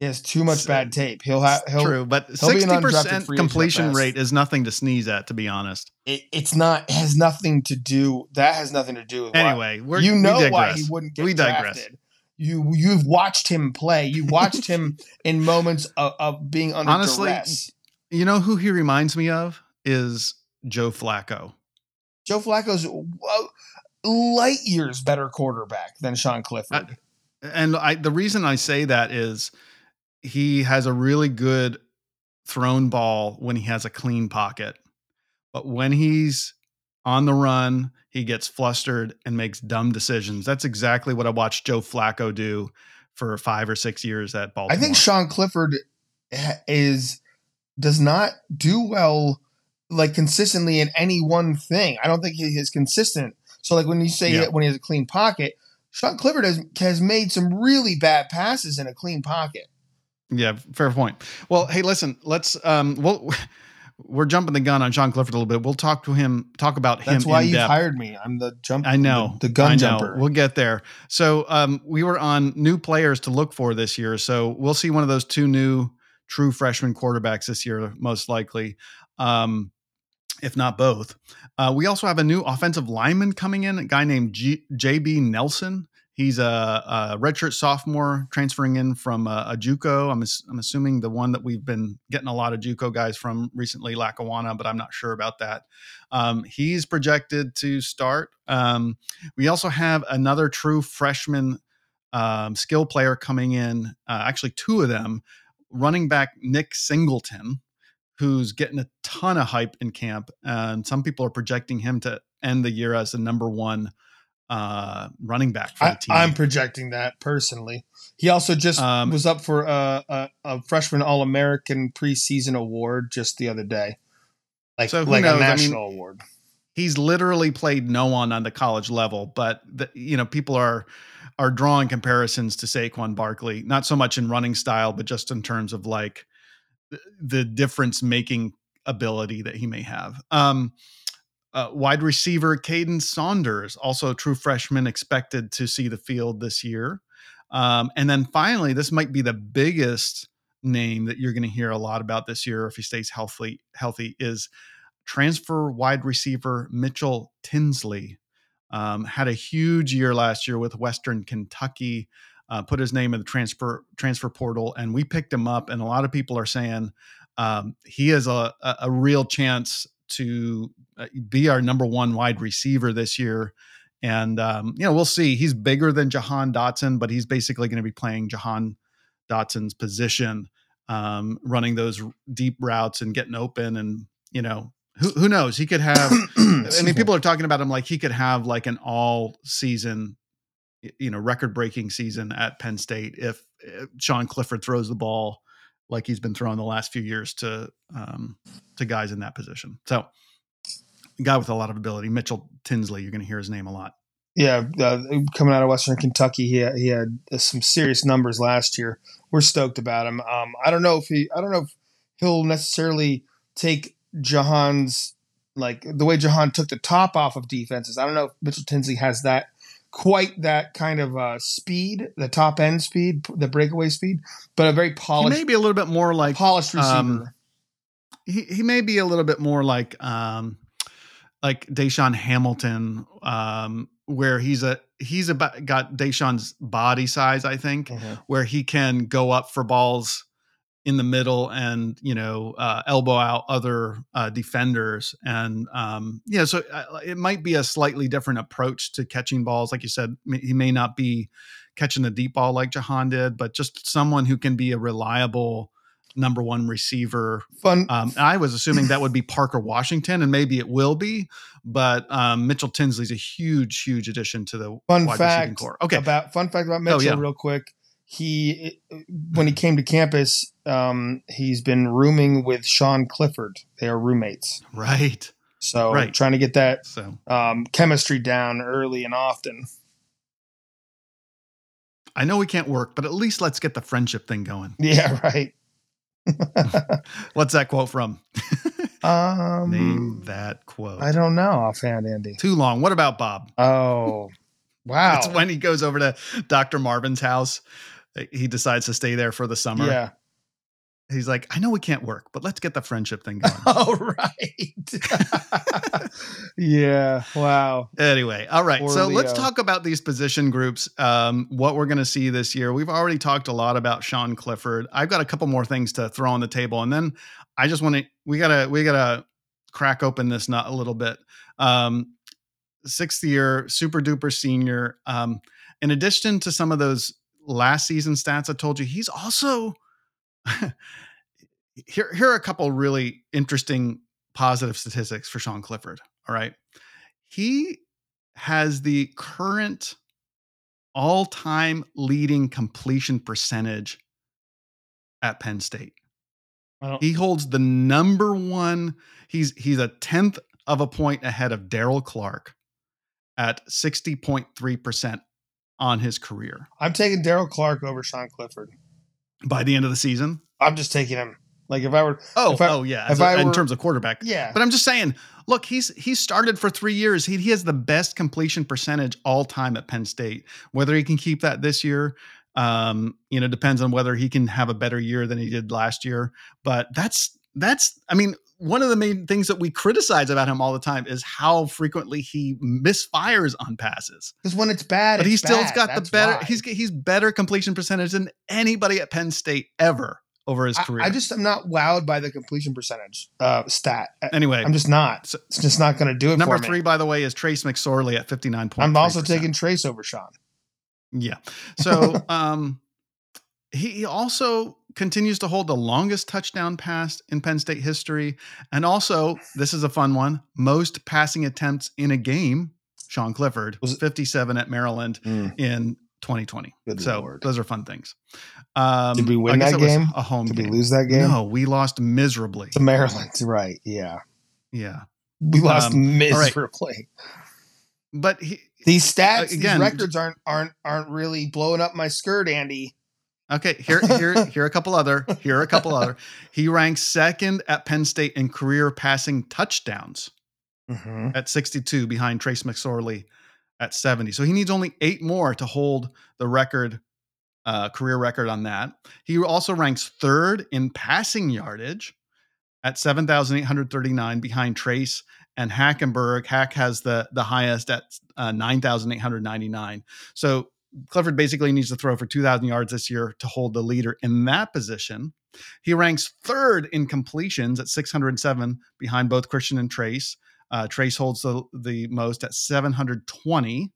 He has too much So- bad uh, tape. He'll have. He'll, True, but he'll be an sixty percent free agent at completion rate is nothing to sneeze at, to be honest. It, it's not. It has nothing to do. That has nothing to do with. why- Anyway, we're, you know why he wouldn't get We digress. drafted. You you've watched him play. You watched him in moments of, of being under Honestly, duress. You know who he reminds me of is Joe Flacco. Joe Flacco's light years better quarterback than Sean Clifford. And I the reason I say that is he has a really good thrown ball when he has a clean pocket. But when he's on the run, he gets flustered and makes dumb decisions. That's exactly what I watched Joe Flacco do for 5 or 6 years at Baltimore. I think Sean Clifford is does not do well like consistently in any one thing. I don't think he is consistent. So like when you say Yeah. when he has a clean pocket, Sean Clifford has has made some really bad passes in a clean pocket. Yeah, fair point. Well, hey, listen, let's um we'll we're jumping the gun on Sean Clifford a little bit. We'll talk to him talk about him. That's why you depth. hired me. I'm the jump. I know the, the gun I know. jumper. We'll get there. So um, we were on new players to look for this year. So we'll see one of those two new true freshman quarterbacks this year, most likely, um, if not both. Uh, we also have a new offensive lineman coming in, a guy named G- JB Nelson. He's a, a redshirt sophomore transferring in from a, a JUCO. I'm, I'm assuming the one that we've been getting a lot of JUCO guys from recently, Lackawanna, but I'm not sure about that. Um, he's projected to start. Um, we also have another true freshman um, skill player coming in. Uh, actually, two of them. Running back Nick Singleton, who's getting a ton of hype in camp, and some people are projecting him to end the year as the number one uh, running back for the I, team. I'm projecting that personally. He also just Um, was up for a, a, a freshman All American preseason award just the other day, like So like knows? a I mean, national award. he's literally played no one on the college level, but the, you know people are are drawing comparisons to Saquon Barkley, not so much in running style, but just in terms of like the difference making ability that he may have. Um, uh, wide receiver Kaden Saunders, also a true freshman, expected to see the field this year. Um, and then finally, this might be the biggest name that you're going to hear a lot about this year if he stays healthy. Healthy is transfer wide receiver Mitchell Tinsley. Um, had a huge year last year with Western Kentucky. Uh, put his name in the transfer transfer portal, and we picked him up. And a lot of people are saying um, he a, a, a real chance to uh, be our number one wide receiver this year. And um, you know, we'll see. He's bigger than Jahan Dotson, but he's basically going to be playing Jahan Dotson's position, um, running those deep routes and getting open. And you know, who who knows? He could have. I mean, people are talking about him like he could have like an all season, you know, record breaking season at Penn State if, if Sean Clifford throws the ball like he's been throwing the last few years to um, to guys in that position. So, guy with a lot of ability, Mitchell Tinsley. You're going to hear his name a lot. Yeah, uh, coming out of Western Kentucky, he had, he had some serious numbers last year. We're stoked about him. Um, I don't know if he, I don't know if he'll necessarily take Jahan's like the way Jahan took the top off of defenses. I don't know if Mitchell Tinsley has that quite that kind of uh, speed, the top end speed, the breakaway speed, but a very polished, maybe a little bit more like polished receiver. Um, he he may be a little bit more like um like DaeSean Hamilton, um, where he's a he's about got DaeSean's body size, I think, mm-hmm. where he can go up for balls in the middle and you know uh, elbow out other uh, defenders. And um, yeah so uh, it might be a slightly different approach to catching balls. Like you said he may not be catching the deep ball like jahan did but just someone who can be a reliable number one receiver. Fun. Um, i was assuming that would be parker washington and maybe it will be but um, mitchell tinsley's a huge huge addition to the fun fact core. okay. about fun fact about mitchell oh, yeah. real quick he when he came to campus, um, he's been rooming with Sean Clifford. They are roommates. Right. So right. trying to get that so. um, chemistry down early and often. I know we can't work, but at least let's get the friendship thing going. Yeah, right. What's that quote from? um, Name that quote. I don't know offhand, Andy. Too long. What about Bob? Oh, wow. It's when he goes over to Dr. Marvin's house he decides to stay there for the summer. Yeah. He's like, I know we can't work, but let's get the friendship thing going. oh, right. yeah. Wow. Anyway, all right. Poor so Leo. let's talk about these position groups. Um, what we're going to see this year. We've already talked a lot about Sean Clifford. I've got a couple more things to throw on the table, and then I just want to. We gotta. We gotta crack open this nut a little bit. Um, sixth year, super duper senior. Um, in addition to some of those last season stats I told you, he's also here. Here are a couple really interesting positive statistics for Sean Clifford. All right, he has the current all-time leading completion percentage at Penn State. He holds the number one. He's he's a tenth of a point ahead of Daryl Clark at sixty point three percent on his career. I'm taking Daryl Clark over Sean Clifford by the end of the season. I'm just taking him. Like if I were, oh, I, oh yeah, if a, I were, in terms of quarterback, yeah. But I'm just saying, look, he's he started for three years. He he has the best completion percentage all time at Penn State. Whether he can keep that this year, um, you know, depends on whether he can have a better year than he did last year. But that's that's, I mean, one of the main things that we criticize about him all the time is how frequently he misfires on passes. Because when it's bad, but he still's got That's the better. Why. He's he's better completion percentage than anybody at Penn State ever over his career. I, I just am not wowed by the completion percentage uh, stat. Anyway, I'm just not. So, it's just not going to do it. Number three, by the way, is Trace McSorley at 59. I'm also taking Trace over Sean. Yeah. So um, he also continues to hold the longest touchdown pass in Penn State history. And also, this is a fun one most passing attempts in a game. Sean Clifford was 57 at Maryland mm. in 2020. Good so Lord. those are fun things. Um, Did we win that game? A home Did game. we lose that game? No, we lost miserably to Maryland. Right? Yeah. Yeah. We lost Um, all right. miserably. But he These stats, again, these records aren't aren't aren't really blowing up my skirt, Andy. Okay. Here, here, here. A couple other. Here are a couple other. He ranks second at Penn State in career passing touchdowns Mm-hmm. at 62, behind Trace McSorley at 70. So he needs only eight more to hold the record, uh, career record on that. He also ranks third in passing yardage at 7,839 behind Trace and Hackenberg. Hack has the the highest at uh, 9,899. So Clifford basically needs to throw for 2,000 yards this year to hold the leader in that position. He ranks third in completions at 607 behind both Christian and Trace. Uh, Trace holds the, the most at 720.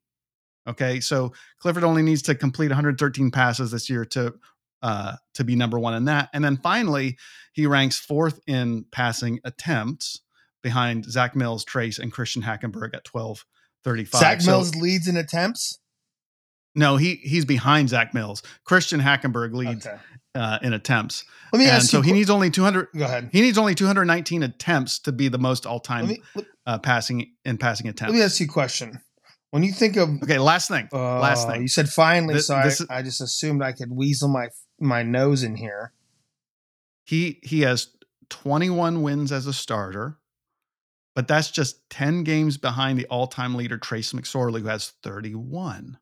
Okay, so Clifford only needs to complete 113 passes this year to uh, to be number one in that. And then finally, he ranks fourth in passing attempts behind Zach Mills, Trace, and Christian Hackenberg at 1235. Zach So- Mills leads in attempts. No, he he's behind Zach Mills. Christian Hackenberg leads Okay. uh, in attempts, Let me and ask so you. he needs only 200. go ahead. He needs only 219 attempts to be the most all-time uh, passing in passing attempts. let me ask you a question. When you think of Okay, last thing. uh, last thing. you said finally, This- so I, is- I just assumed I could weasel my my nose in here. He he has 21 wins as a starter, but that's just 10 games behind the all-time leader Trace McSorley, who has 31.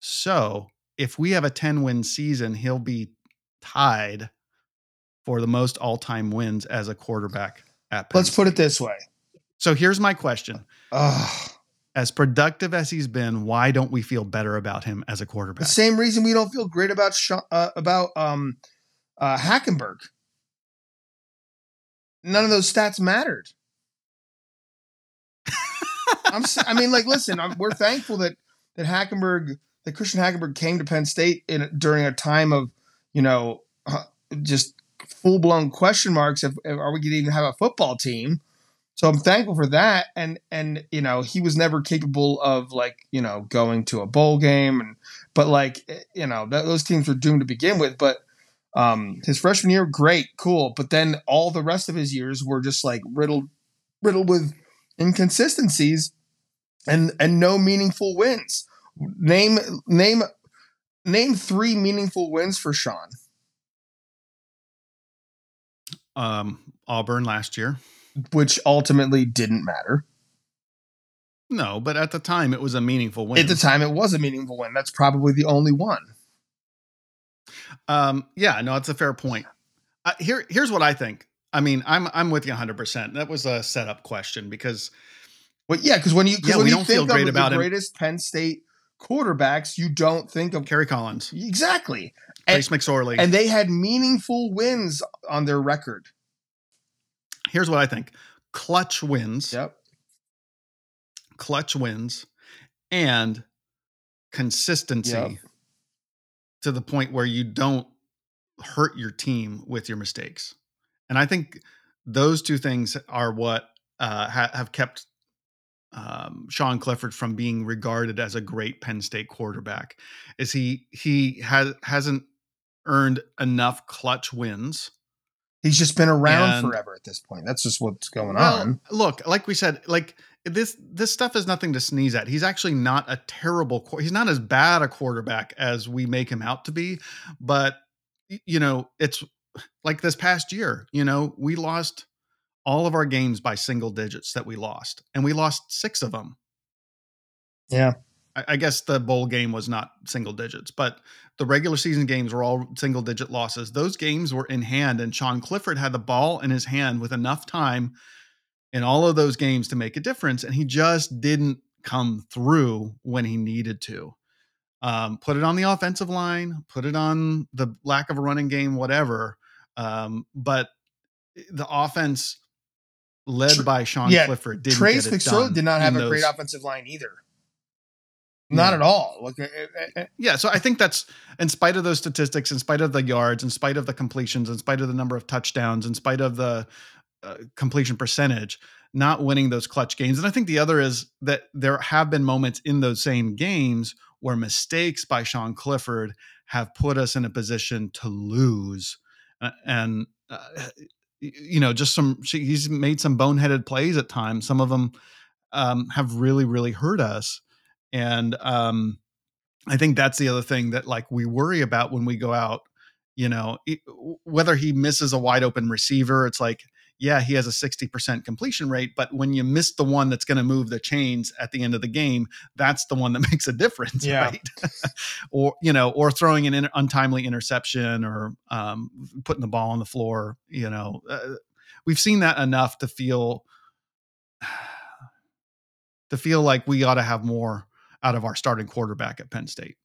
So if we have a 10-win season, he'll be tied for the most all-time wins as a quarterback at Penn Let's put it this way. So here's my question. Ugh. As productive as he's been, why don't we feel better about him as a quarterback? the same reason we don't feel great about uh, about um, uh, Hackenberg. None of those stats mattered. I'm, I mean, like, listen, I'm, we're thankful that that Hackenberg, that Christian Hackenberg came to Penn State in during a time of, you know, uh, just full blown question marks. If are we going to even have a football team? So I'm thankful for that. And and you know, he was never capable of like you know going to a bowl game and but like eh, you know th- those teams were doomed to begin with. But um, his freshman year, great, cool. But then all the rest of his years were just like riddled riddled with inconsistencies and and no meaningful wins. Name name name three meaningful wins for Sean. Um, Auburn last year. which ultimately didn't matter. No, but at the time it was a meaningful win. At the time, it was a meaningful win. That's probably the only one. Um, yeah, no, it's a fair point. Uh, here, here's what I think. I mean, I'm I'm with you 100. percent That was a setup question because Well, yeah, because when you Yeah, when we you don't feel think of about the him. greatest Penn State quarterbacks, you don't think of Kerry Collins, exactly. And, Trace McSorley. and they had meaningful wins on their record. here's what I think: clutch wins, Yep. clutch wins, and consistency Yep. to the point where you don't hurt your team with your mistakes. And I think those two things are what uh, ha- have kept um, Sean Clifford from being regarded as a great Penn State quarterback. Is he he has hasn't earned enough clutch wins. He's just been around And- forever at this point. That's just what's going Well, on. look, like we said, like this this stuff is nothing to sneeze at. He's actually not a terrible. He's not as bad a quarterback as we make him out to be. But you know, it's like this past year. You know, we lost all of our games by single digits that we lost, and we lost six of them. Yeah. I, I guess the bowl game was not single digits, but the regular season games were all single digit losses. Those games were in hand, and Sean Clifford had the ball in his hand with enough time in all of those games to make a difference, and he just didn't come through when he needed to. Um, put it on the offensive line, put it on the lack of a running game, whatever. Um, but the offense led Tr- by Sean yeah, Clifford didn't Trace get it McSorley done did not have a great offensive line either. Not No. at all. Look, eh, eh, eh, Yeah, so I think that's in spite of those statistics, in spite of the yards, in spite of the completions, in spite of the number of touchdowns, in spite of the uh, completion percentage, not winning those clutch games. And I think the other is that there have been moments in those same games where mistakes by Sean Clifford have put us in a position to lose. Uh, and uh, you know, just some. He's made some boneheaded plays at times. Some of them um, have really, really hurt us, and um, I think that's the other thing that like we worry about when we go out. You know, whether he misses a wide open receiver, it's like yeah, he has a 60% completion rate, but when you miss the one that's going to move the chains at the end of the game, that's the one that makes a difference, yeah. right? or, you know, or throwing an in- untimely interception or um, putting the ball on the floor, you know, uh, we've seen that enough to feel to feel like we ought to have more out of our starting quarterback at Penn State.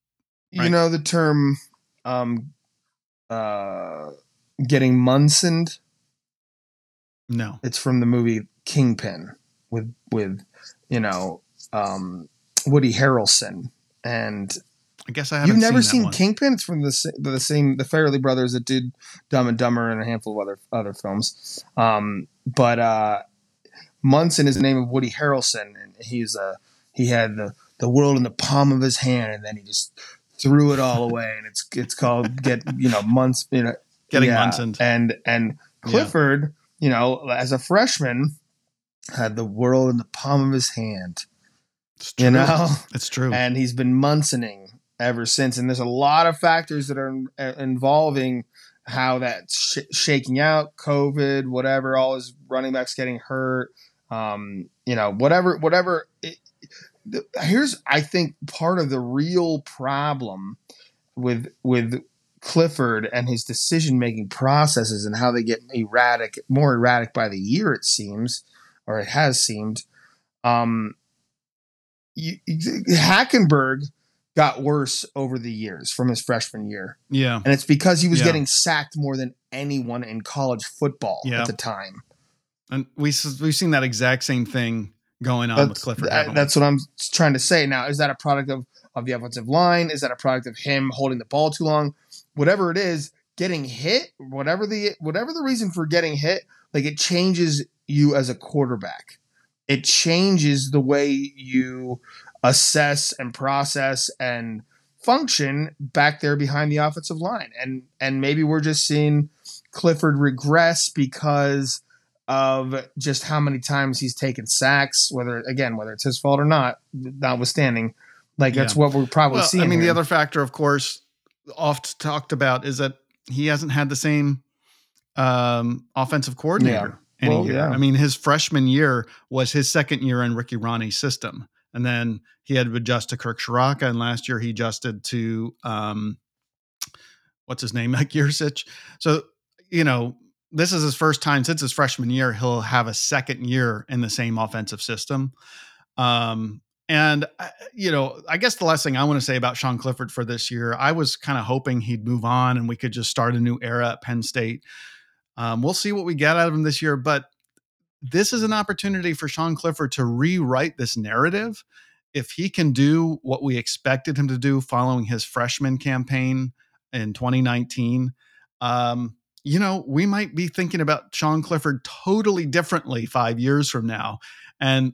Right? You know the term um uh getting Munsoned no, it's from the movie Kingpin with with you know um, Woody Harrelson and. I guess I haven't. You've never seen, seen Kingpin? It's from the the same the Farrelly brothers that did Dumb and Dumber and a handful of other other films. Um, but uh, Munson is the name of Woody Harrelson, and he's a he had the the world in the palm of his hand, and then he just threw it all away, and it's it's called get you know months you know getting yeah. and and Clifford you know, as a freshman, had the world in the palm of his hand. You know, it's true, and he's been munsoning ever since. And there's a lot of factors that are uh, involving how that's sh- shaking out, COVID, whatever. All his running backs getting hurt. Um, you know, whatever, whatever. It, the, here's, I think, part of the real problem with with Clifford and his decision making processes and how they get erratic, more erratic by the year, it seems, or it has seemed. Um, you, Hackenberg got worse over the years from his freshman year. Yeah. And it's because he was yeah. getting sacked more than anyone in college football yeah. at the time. And we, we've seen that exact same thing going on that's, with Clifford. That, that's what I'm trying to say. Now, is that a product of, of the offensive line? Is that a product of him holding the ball too long? Whatever it is, getting hit, whatever the whatever the reason for getting hit, like it changes you as a quarterback. It changes the way you assess and process and function back there behind the offensive line. And and maybe we're just seeing Clifford regress because of just how many times he's taken sacks, whether again, whether it's his fault or not, notwithstanding. Like that's yeah. what we're probably well, seeing. I mean, here. the other factor, of course, oft talked about is that he hasn't had the same um, offensive coordinator yeah. any well, year. Yeah. I mean, his freshman year was his second year in Ricky Rahne's system, and then he had to adjust to Kirk Ciarrocca, and last year he adjusted to um, what's his name, Mike Yurcich. So you know, this is his first time since his freshman year. He'll have a second year in the same offensive system. Um, and you know, I guess the last thing I want to say about Sean Clifford for this year, I was kind of hoping he'd move on and we could just start a new era at Penn State. Um, we'll see what we get out of him this year, but this is an opportunity for Sean Clifford to rewrite this narrative. If he can do what we expected him to do following his freshman campaign in 2019, um, you know, we might be thinking about Sean Clifford totally differently five years from now. And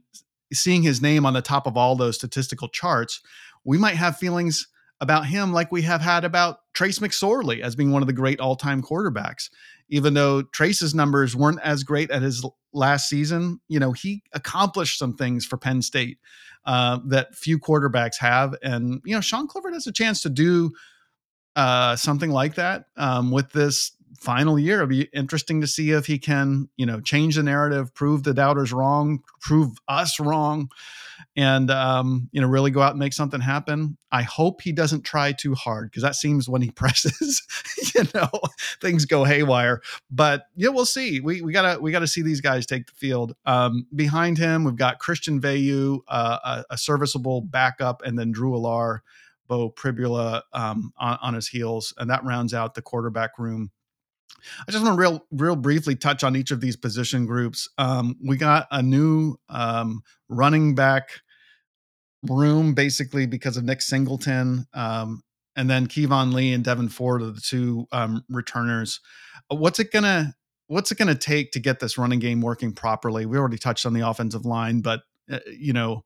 seeing his name on the top of all those statistical charts, we might have feelings about him like we have had about Trace McSorley as being one of the great all time quarterbacks. Even though Trace's numbers weren't as great at his last season, you know, he accomplished some things for Penn State uh, that few quarterbacks have. And, you know, Sean Clifford has a chance to do uh, something like that um, with this final year. It'll be interesting to see if he can, you know, change the narrative, prove the doubters wrong, prove us wrong, and um, you know, really go out and make something happen. I hope he doesn't try too hard because that seems when he presses, you know, things go haywire. But yeah, we'll see. We we gotta we gotta see these guys take the field. Um, behind him, we've got Christian Veilleux, uh, a, a serviceable backup, and then Drew Allar. Beau Pribula um, on, on, his heels, and that rounds out the quarterback room. I just want to real real briefly touch on each of these position groups. Um, we got a new um, running back room basically because of Nick Singleton, um, and then Keyvone Lee and Devin Ford are the two um, returners. Uh, what's it gonna What's it gonna take to get this running game working properly? We already touched on the offensive line, but uh, you know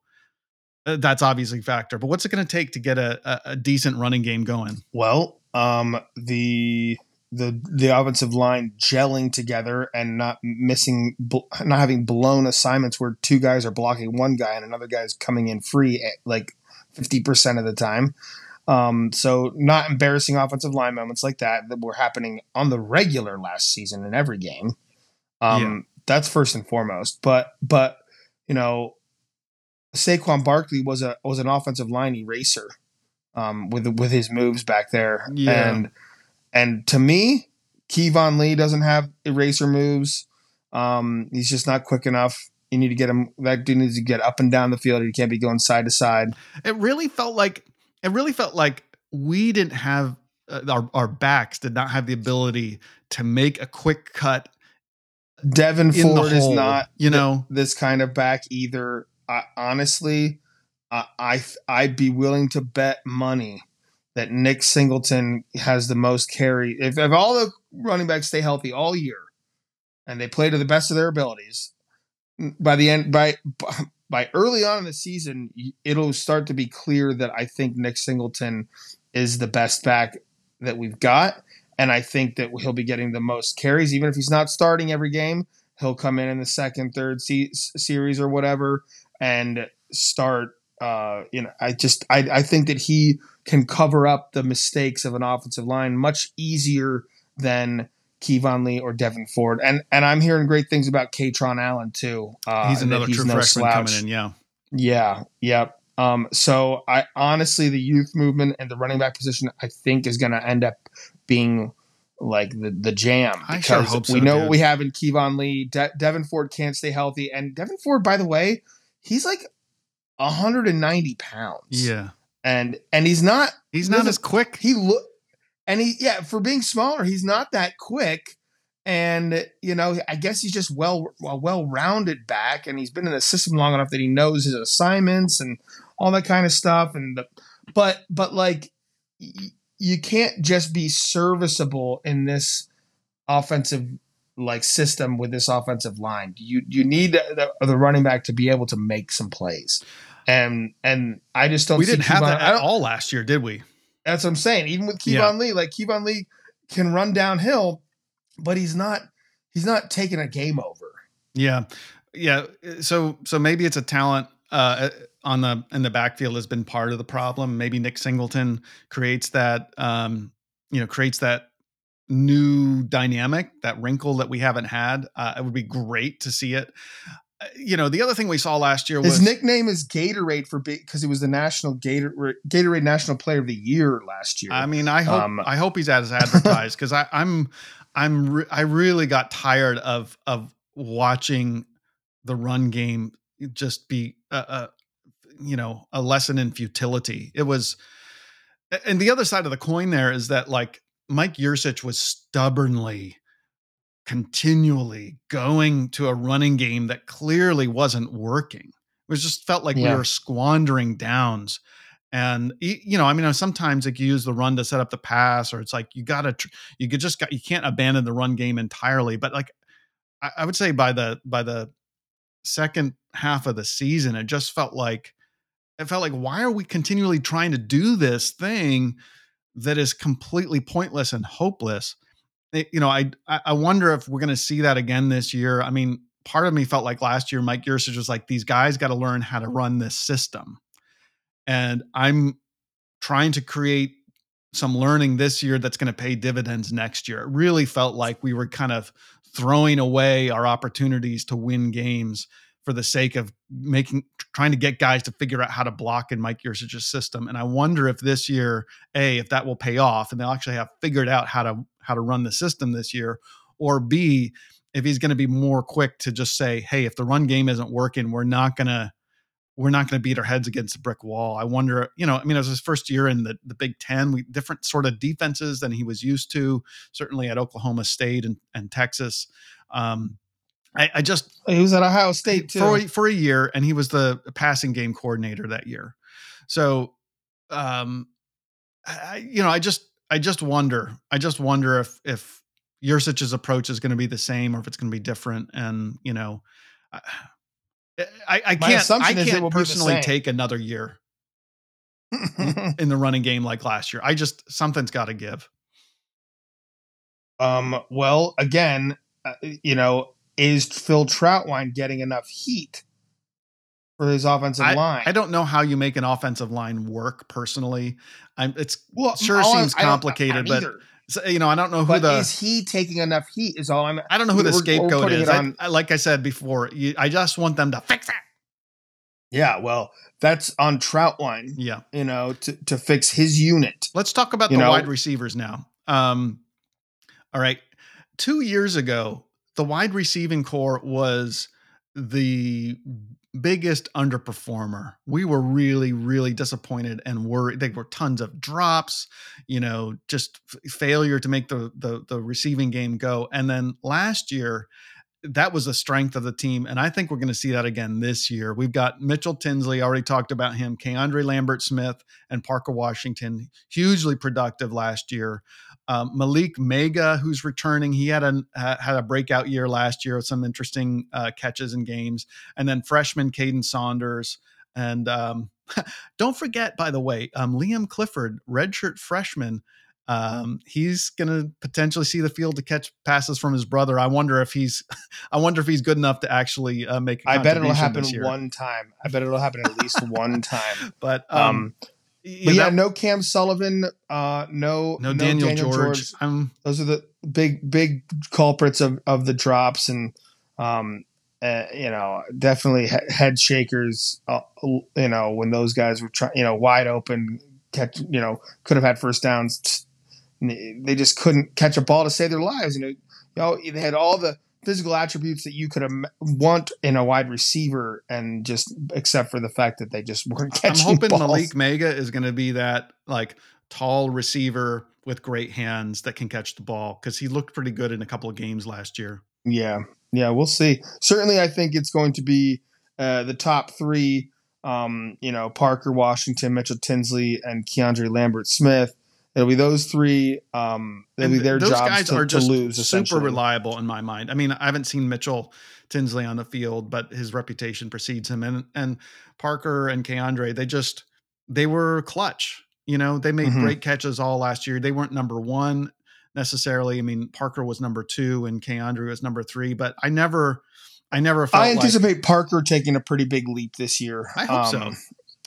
uh, that's obviously a factor. But what's it to take to get a, a, a, decent running game going? Well, um, the the the offensive line gelling together and not missing, not having blown assignments where two guys are blocking one guy and another guy's coming in free at like fifty percent of the time. Um, so not embarrassing offensive line moments like that that were happening on the regular last season in every game. Um, yeah. That's first and foremost. But but you know, Saquon Barkley was a was an offensive line eraser um, with with his moves back there, yeah. and and to me, Keyvone Lee doesn't have eraser moves. Um, he's just not quick enough. You need to get him. That dude needs to get up and down the field. He can't be going side to side. It really felt like it really felt like we didn't have uh, our our backs did not have the ability to make a quick cut. Devin Ford is not, you know, th- this kind of back either. I, honestly, I, I I'd be willing to bet money that Nick Singleton has the most carry. If, if all the running backs stay healthy all year and they play to the best of their abilities, by the end by by early on in the season, it'll start to be clear that I think Nick Singleton is the best back that we've got. And I think that he'll be getting the most carries, even if he's not starting every game. He'll come in in the second, third series or whatever and start. Uh, you know, I just I, I think that he can cover up the mistakes of an offensive line much easier than Keyvone Lee or Devin Ford. And and I'm hearing great things about Kaytron Allen too. Uh, he's another he's true no freshman slouch. coming in. Yeah. Yeah. Yep. Um, so I honestly, the youth movement and the running back position, I think, is going to end up being like the the jam because sure so, we know dude. what we have in Keyvone Lee. De- Devin Ford can't stay healthy, and Devin Ford, by the way, he's like 190 pounds. Yeah, and and he's not he's not as quick. He look and he yeah for being smaller he's not that quick. And you know i guess he's just well a well-rounded back and he's been in the system long enough that he knows his assignments and all that kind of stuff. And the, but but like y- you can't just be serviceable in this offensive like system with this offensive line. You you need the, the running back to be able to make some plays and and i just don't we didn't have that at all last year did we that's what I'm saying. Even with Keyvone yeah. Lee, like Keyvone Lee can run downhill, but he's not he's not taking a game over. Yeah. Yeah. So so maybe it's a talent uh, on the in the backfield has been part of the problem. Maybe Nick Singleton creates that um, you know, creates that new dynamic, that wrinkle that we haven't had. Uh, it would be great to see it you know, the other thing we saw last year was his nickname is Gatorade for because he was the national Gator Gatorade National Player of the Year last year. I mean, I hope um, I hope he's as advertised because I'm I'm re- I really got tired of of watching the run game just be a, a you know a lesson in futility. It was, and the other side of the coin there is that like Mike Yurcich was stubbornly continually going to a running game that clearly wasn't working. It just felt like yeah. we were squandering downs. And you know, I mean, uh, sometimes like you use the run to set up the pass, or it's like you gotta, you could just got, you can't abandon the run game entirely. But like, I, I would say by the by the second half of the season, it just felt like it felt like why are we continually trying to do this thing that is completely pointless and hopeless you know, I I wonder if we're going to see that again this year. I mean, part of me felt like last year Mike Yurcich was like, these guys got to learn how to run this system, and I'm trying to create some learning this year that's going to pay dividends next year. It really felt like we were kind of throwing away our opportunities to win games for the sake of making trying to get guys to figure out how to block in Mike Yurcich's system. And I wonder if this year, a if that will pay off and they'll actually have figured out how to how to run the system this year, or b if he's going to be more quick to just say, hey, if the run game isn't working, we're not gonna we're not going to beat our heads against a brick wall. I wonder, you know, I mean, it was his first year in the, the Big Ten, we different sort of defenses than he was used to, certainly at Oklahoma State and, and Texas. Um, I, I, just he was at Ohio State too. for for a year, and he was the passing game coordinator that year. So, um, I, you know, I just I just wonder, I just wonder if if Yurcich's approach is going to be the same or if it's going to be different. And you know, I I, I can't I can't personally take another year in the running game like last year. I just something's got to give. Um, well, again, uh, you know, is Phil Trautwein getting enough heat for his offensive I, line? I don't know how you make an offensive line work personally. I'm it's well, sure all seems complicated, but either. so, you know I don't know who but the is he taking enough heat? Is all I'm. I don't know who the scapegoat is. on- I- like I said before, you, I just want them to fix it. Yeah, well, that's on Trautwein. Yeah. You know, to to fix his unit. Let's talk about You the know- wide receivers now. Um, all right. Two years ago, the wide receiving core was the biggest underperformer. We were really, really disappointed and worried. There were tons of drops, you know, just f- failure to make the, the the receiving game go. And then last year, that was the strength of the team. And I think we're going to see that again this year. We've got Mitchell Tinsley, already talked about him, Keandre Lambert Smith, and Parker Washington, hugely productive last year. Um, Malick Meiga, who's returning, he had a ha- had a breakout year last year with some interesting uh, catches and games. And then freshman Kaden Saunders. And um, don't forget, by the way, um, Liam Clifford, redshirt freshman, um, he's going to potentially see the field to catch passes from his brother. I wonder if he's, I wonder if he's good enough to actually uh, make. I I bet it'll happen one time. I bet it'll happen at least one time. But um, Um, y- but yeah, that- no Cam Sullivan, uh, no no, Daniel, George. I'm Those are the big big culprits of of the drops, and um, uh, you know, definitely he- head shakers. Uh, you know, when those guys were trying, you know, wide open, catch, you know, could have had first downs. They just couldn't catch a ball to save their lives. You know, you know, they had all the physical attributes that you could im- want in a wide receiver, and just except for the fact that they just weren't catching. I'm hoping balls. Malick Meiga is going to be that like tall receiver with great hands that can catch the ball because he looked pretty good in a couple of games last year. Yeah, yeah, we'll see. Certainly, I think it's going to be uh, the top three. Um, you know, Parker Washington, Mitchell Tinsley, and Keandre Lambert Smith. It'll be those three. Um, it'll And be their those jobs guys to, are just lose. super reliable in my mind. I mean, I haven't seen Mitchell Tinsley on the field, but his reputation precedes him. And and Parker and Keandre, they just they were clutch. You know, they made Mhm. great catches all last year. They weren't number one necessarily. I mean, Parker was number two and Keandre was number three, but I never I never felt I like- anticipate Parker taking a pretty big leap this year. I hope so. Um,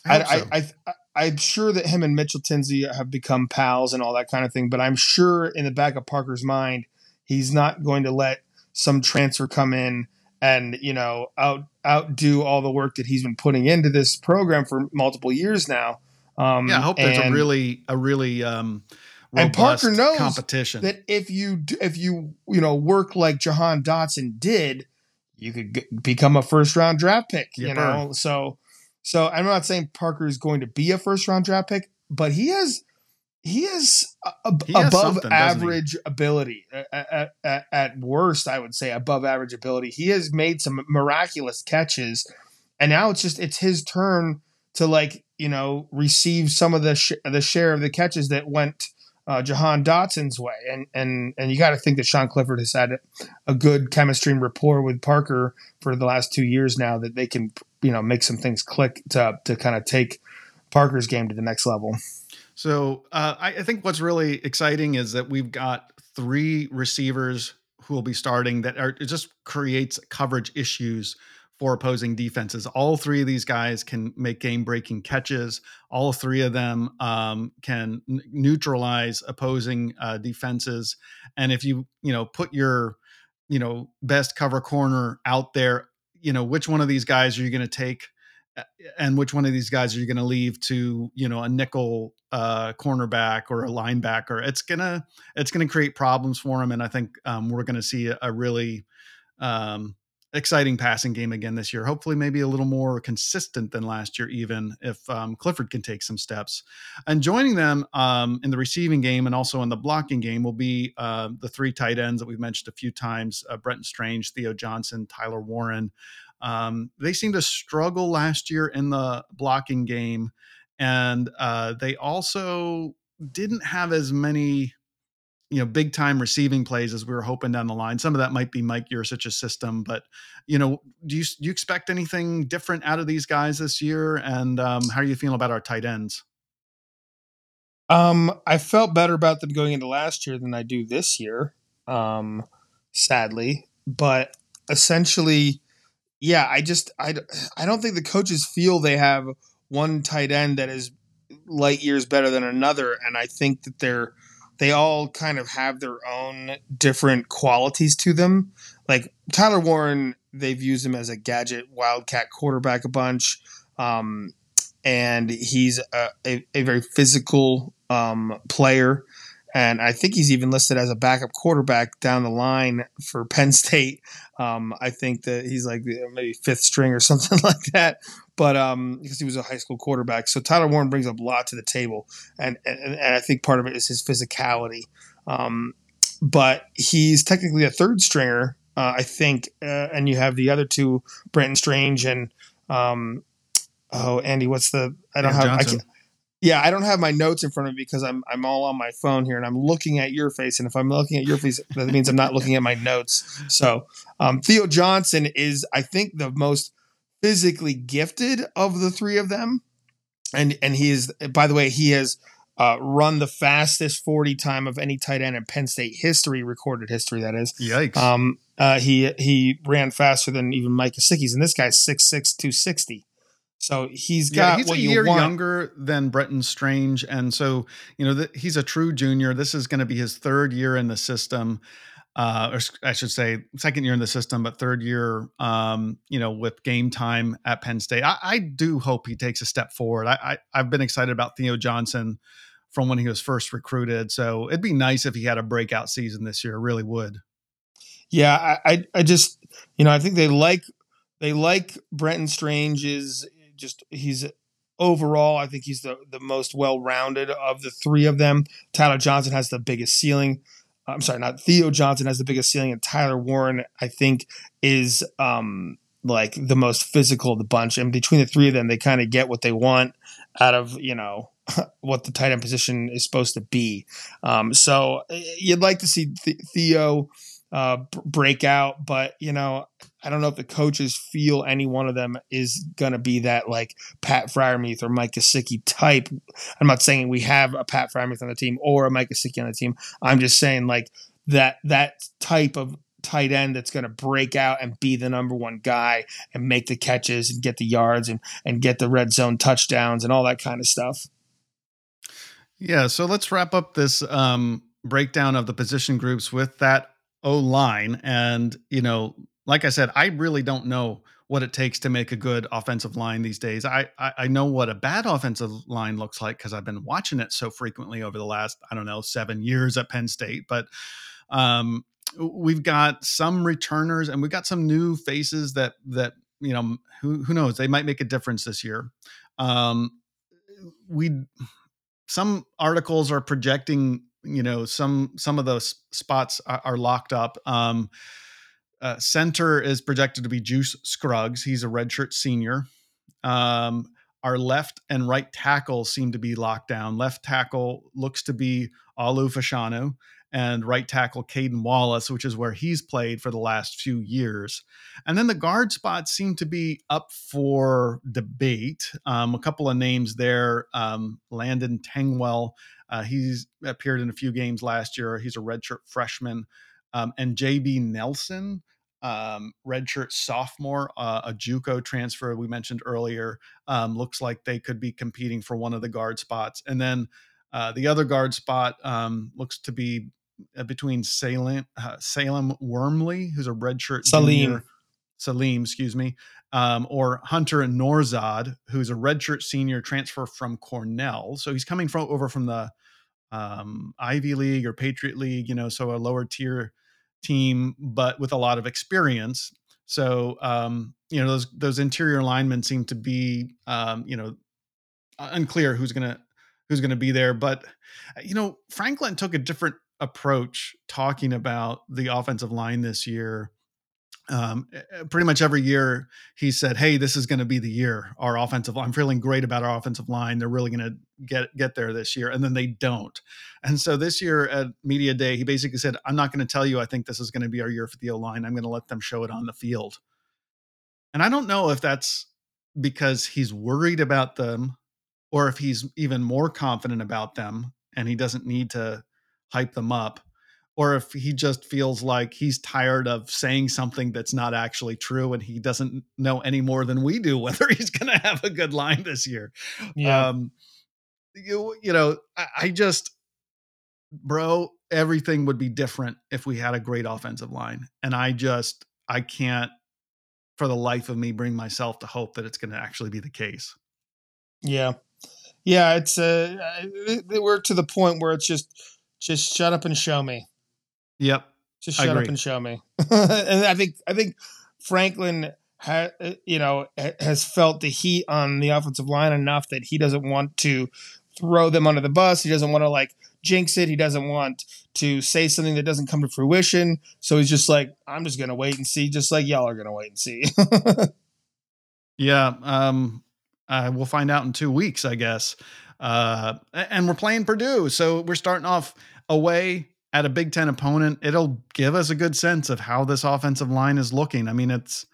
I I, I, so. I, I, I'm sure that him and Mitchell Tinsley have become pals and all that kind of thing, but I'm sure in the back of Parker's mind, he's not going to let some transfer come in and you know out outdo all the work that he's been putting into this program for multiple years now. Um, yeah, I hope there's a really a really um And Parker knows competition. that if you if you you know work like Jahan Dotson did, you could g- become a first round draft pick. You know, so so I'm not saying Parker is going to be a first round draft pick, but he is he a- He has above something, doesn't he? average ability. At, at, at, at worst, I would say above average ability. He has made some miraculous catches, and now it's just it's his turn to like you know receive some of the sh- the share of the catches that went uh, Jahan Dotson's way, and and and you got to think that Sean Clifford has had a good chemistry and rapport with Parker for the last two years now that they can you know make some things click to to kind of take Parker's game to the next level. So uh, I, I think what's really exciting is that we've got three receivers who will be starting that are it just creates coverage issues for opposing defenses. All three of these guys can make game breaking catches. All three of them um, can n- neutralize opposing uh, defenses. And if you you know put your you know best cover corner out there, you know which one of these guys are you going to take? and which one of these guys are you going to leave to you know a nickel uh, cornerback or a linebacker? It's gonna it's gonna create problems for him, and I think um, we're to see a, a really um, exciting passing game again this year. Hopefully, maybe a little more consistent than last year, even if um, Clifford can take some steps. And joining them um, in the receiving game and also in the blocking game will be uh, the three tight ends that we've mentioned a few times: uh, Brenton Strange, Theo Johnson, Tyler Warren. Um, they seemed to struggle last year in the blocking game, and uh, they also didn't have as many, you know, big time receiving plays as we were hoping down the line. Some of that might be Mike Yurcich's system, but you know, do you do you expect anything different out of these guys this year? And um, how are you feeling about our tight ends? Um, I felt better about them going into last year than I do this year. um, sadly. But essentially, yeah, I just I, I don't think the coaches feel they have one tight end that is light years better than another, and I think that they're they all kind of have their own different qualities to them. Like Tyler Warren, they've used him as a gadget wildcat quarterback a bunch. Um, and he's a, a, a very physical um, player. And I think he's even listed as a backup quarterback down the line for Penn State. Um, I think that he's like maybe fifth string or something like that. But um, because he was a high school quarterback, so Tyler Warren brings a lot to the table, and and, and I think part of it is his physicality. Um, but he's technically a third stringer, uh, I think, uh, and you have the other two, Brenton Strange and um, oh Andy, what's the I don't have I can't, yeah I don't have my notes in front of me because I'm I'm all on my phone here and I'm looking at your face and if I'm looking at your face that means I'm not looking at my notes. So um, Theo Johnson is I think the most physically gifted of the three of them, and and he is by the way he has. Uh, run the fastest 40 time of any tight end in Penn State history, recorded history, that is. Yikes. Um, uh, he he ran faster than even Mike Gesicki's, and this guy's 6'6", 260. So he's got yeah, he's a year want. younger than Brenton Strange, and so you know the, he's a true junior. This is going to be his third year in the system, uh, or I should say, second year in the system, but third year, um, you know, with game time at Penn State. I, I do hope he takes a step forward. I, I have been excited about Theo Johnson from when he was first recruited, so it'd be nice if he had a breakout season this year. Really would. Yeah, I, I just you know I think they like they like Brenton Strange's just he's overall I think he's the the most well rounded of the three of them. Tyler Johnson has the biggest ceiling. I'm sorry, not Theo Johnson has the biggest ceiling, and Tyler Warren I think is um like the most physical of the bunch. And between the three of them, they kind of get what they want out of you know what the tight end position is supposed to be. Um, so eh, you'd like to see Theo uh, break out. But you know, I don't know if the coaches feel any one of them is going to be that like Pat Freiermuth or Mike Gesicki type. I'm not saying we have a Pat Freiermuth on the team or a Mike Gesicki on the team. I'm just saying like that that type of tight end that's going to break out and be the number one guy and make the catches and get the yards and and get the red zone touchdowns and all that kind of stuff. Yeah, so let's wrap up this um, breakdown of the position groups with that O line. And, you know, like I said, I really don't know what it takes to make a good offensive line these days. I I, I know what a bad offensive line looks like because I've been watching it so frequently over the last I don't know seven years at Penn State. But um, we've got some returners and we've got some new faces that that you know who who knows they might make a difference this year. Um, we some articles are projecting you know some some of those spots are, are locked up. Um, uh, center is projected to be Juice Scruggs. He's a redshirt senior. Um, our left and right tackle seem to be locked down. Left tackle looks to be Olu Fashanu, and right tackle Caedan Wallace, which is where he's played for the last few years. And then the guard spots seem to be up for debate. Um, a couple of names there um, Landon Tengwall uh, he's appeared in a few games last year. He's a redshirt freshman. Um, and JB Nelson, um, redshirt sophomore, uh, a JUCO transfer we mentioned earlier, um, looks like they could be competing for one of the guard spots. And then uh, the other guard spot um, looks to be uh, between Salem, uh, Salem Wormley, who's a redshirt Salim. Junior, Salim, excuse me, um, or Hunter Nourzad, who's a redshirt senior transfer from Cornell. So he's coming from over from the um, Ivy League or Patriot League, you know, so a lower tier team, but with a lot of experience. So um, you know those those interior linemen seem to be um, you know unclear who's gonna who's gonna be there. But you know Franklin took a different approach talking about the offensive line this year um, eh, eh, pretty much every year he said, "Hey, this is going to be the year. Our offensive, I'm feeling great about our offensive line. They're really going to get get there this year." And then they don't. And so this year at media day, he basically said, "I'm not going to tell you. I think this is going to be our year for the O line. I'm going to let them show it on the field." And I don't know if that's because he's worried about them, or if he's even more confident about them, and he doesn't need to hype them up or if he just feels like he's tired of saying something that's not actually true and he doesn't know any more than we do whether he's going to have a good line this year. Yeah. Um, you, you know, I, I just, bro, everything would be different if we had a great offensive line. And I just, I can't for the life of me bring myself to hope that it's going to actually be the case. Yeah. Yeah. It's, uh, we're to the point where it's just, just shut up and show me. Yep. Just shut up and show me. and I think I think Franklin ha, you know has felt the heat on the offensive line enough that he doesn't want to throw them under the bus. He doesn't want to like jinx it. He doesn't want to say something that doesn't come to fruition. So he's just like, I'm just gonna wait and see, just like y'all are gonna wait and see. yeah. Um. Uh, we'll find out in two weeks, I guess. Uh, and we're playing Purdue, so we're starting off away at a Big Ten opponent, it'll give us a good sense of how this offensive line is looking. I mean, it's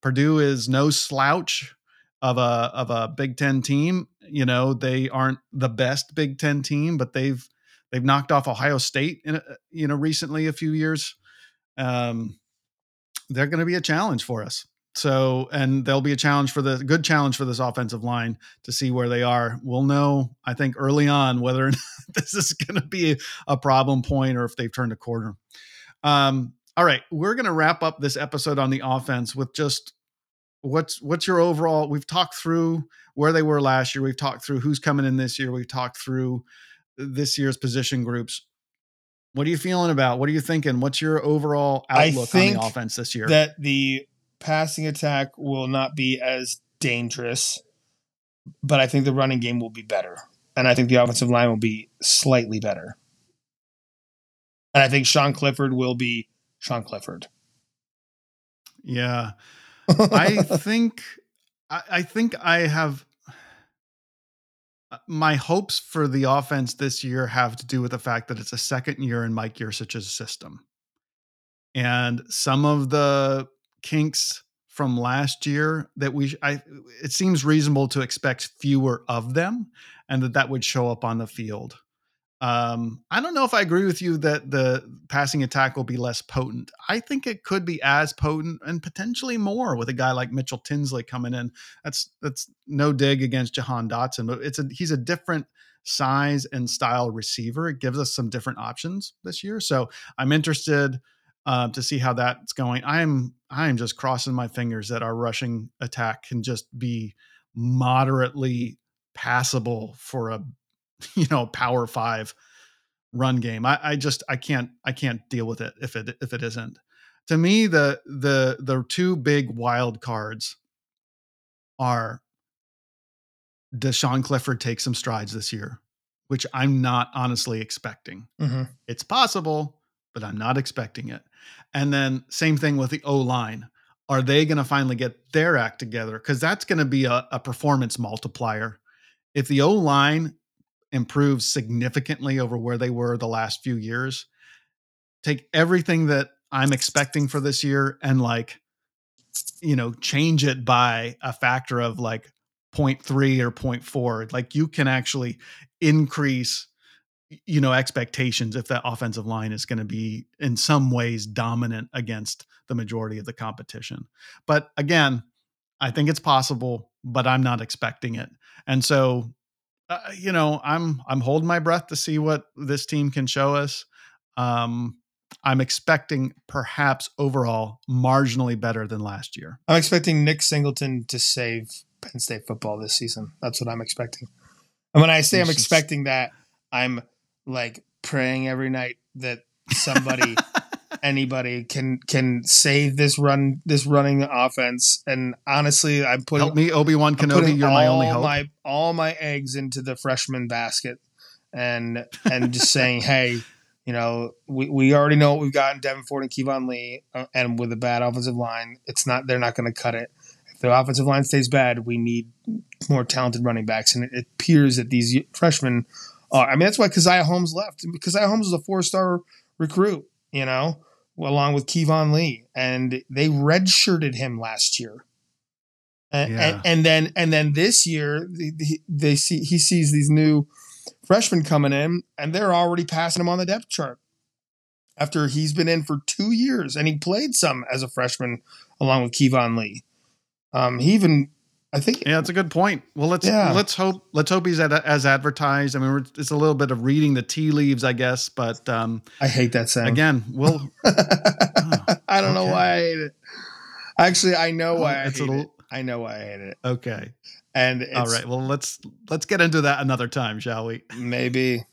Purdue is no slouch of a of a Big Ten team. You know, they aren't the best Big Ten team, but they've they've knocked off Ohio State in a, you know recently a few years. Um, they're going to be a challenge for us. So, and there'll be a challenge for the good challenge for this offensive line to see where they are. We'll know, I think, early on whether this is going to be a problem point or if they've turned a corner. Um, all right, we're going to wrap up this episode on the offense with just what's what's your overall. We've talked through where they were last year. We've talked through who's coming in this year. We've talked through this year's position groups. What are you feeling about? What are you thinking? What's your overall outlook on the offense this year? That the passing attack will not be as dangerous, but I think the running game will be better. And I think the offensive line will be slightly better. And I think Sean Clifford will be Sean Clifford. Yeah. I think I, I think I have my hopes for the offense this year have to do with the fact that it's a second year in Mike Yurcich's system. And some of the kinks from last year that we I it seems reasonable to expect fewer of them and that that would show up on the field. Um, I don't know if I agree with you that the passing attack will be less potent. I think it could be as potent and potentially more with a guy like Mitchell Tinsley coming in. That's that's no dig against Jahan Dotson, but it's a he's a different size and style receiver. It gives us some different options this year. So I'm interested uh, to see how that's going. I'm I'm just crossing my fingers that our rushing attack can just be moderately passable for a you know power five run game. I, I just I can't I can't deal with it if it if it isn't. To me, the the the two big wild cards are does Sean Clifford take some strides this year, which I'm not honestly expecting. Mm-hmm. It's possible, but I'm not expecting it. And then same thing with the O line. Are they going to finally get their act together? Because that's going to be a, a performance multiplier. If the O line improves significantly over where they were the last few years, take everything that I'm expecting for this year and like, you know, change it by a factor of like 0.3 or 0.4. Like you can actually increase you know expectations if that offensive line is going to be in some ways dominant against the majority of the competition. But again i think it's possible but i'm not expecting it. And so uh, you know i'm i'm holding my breath to see what this team can show us. Um i'm expecting perhaps overall marginally better than last year. I'm expecting nick singleton to save penn state football this season. That's what i'm expecting. And when i say i'm expecting that i'm like praying every night that somebody anybody can can save this run this running offense. And honestly i'm putting help me obi-wan kenobi you're my only hope. my, all my eggs into the freshman basket and and just saying hey you know we, we already know what we've got in devyn ford and keyvone lee uh, and with a bad offensive line it's not they're not going to cut it. If the offensive line stays bad we need more talented running backs. And it, it appears that these freshmen uh, I mean, that's why Caziah Holmes left. Caziah Holmes was a four star recruit, you know, along with Keyvone Lee, and they redshirted him last year. And, yeah. and, and, then and then this year they, they see he sees these new freshmen coming in, and they're already passing him on the depth chart. after he's been in for two years and he played some as a freshman along with Keyvone Lee. Um, he even, I think, Yeah, that's a good point. Well, let's Yeah. let's hope let's hope he's at, as advertised. I mean, it's a little bit of reading the tea leaves, I guess. But um, I hate that sound. again, we'll I don't know why I hate it. Actually, I know Oh, why I it's a hate it. I know why I hate it. okay. And it's, All right. Well, let's let's get into that another time, shall we? maybe.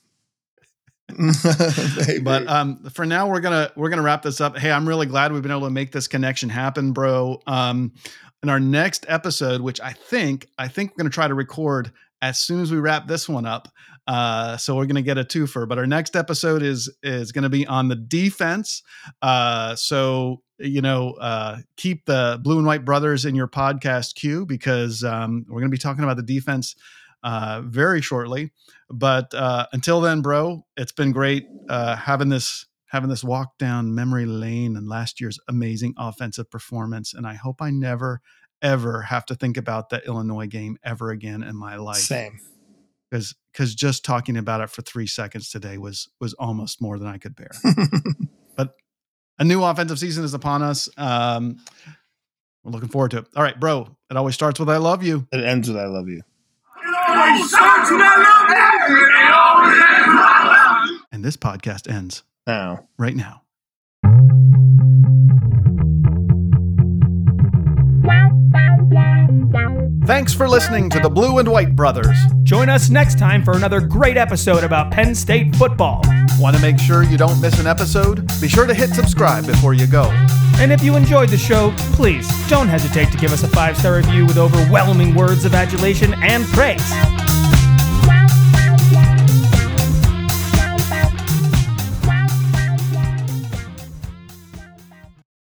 maybe. But um, for now, we're gonna we're gonna wrap this up. Hey, I'm really glad we've been able to make this connection happen, bro. Um, in our next episode, which I think I think we're gonna try to record as soon as we wrap this one up. Uh, so we're gonna get a twofer. But our next episode is is gonna be on the defense. Uh, so you know, uh, keep the blue and white brothers in your podcast queue because um, we're gonna be talking about the defense uh, very shortly. But uh, until then, bro, it's been great uh, having this having this walk down memory lane and last year's amazing offensive performance. And I hope I never ever have to think about that Illinois game ever again in my life. Same. Because because just talking about it for three seconds today was was almost more than I could bear. but a new offensive season is upon us. Um, we're looking forward to it. All right, bro. It always starts with "I love you." it ends with "I love you." And this podcast ends Now. right now. Thanks for listening to the Blue and White Brothers. Join us next time for another great episode about Penn State football. Want to make sure you don't miss an episode? Be sure to hit subscribe before you go. And if you enjoyed the show, please don't hesitate to give us a five star review with overwhelming words of adulation and praise.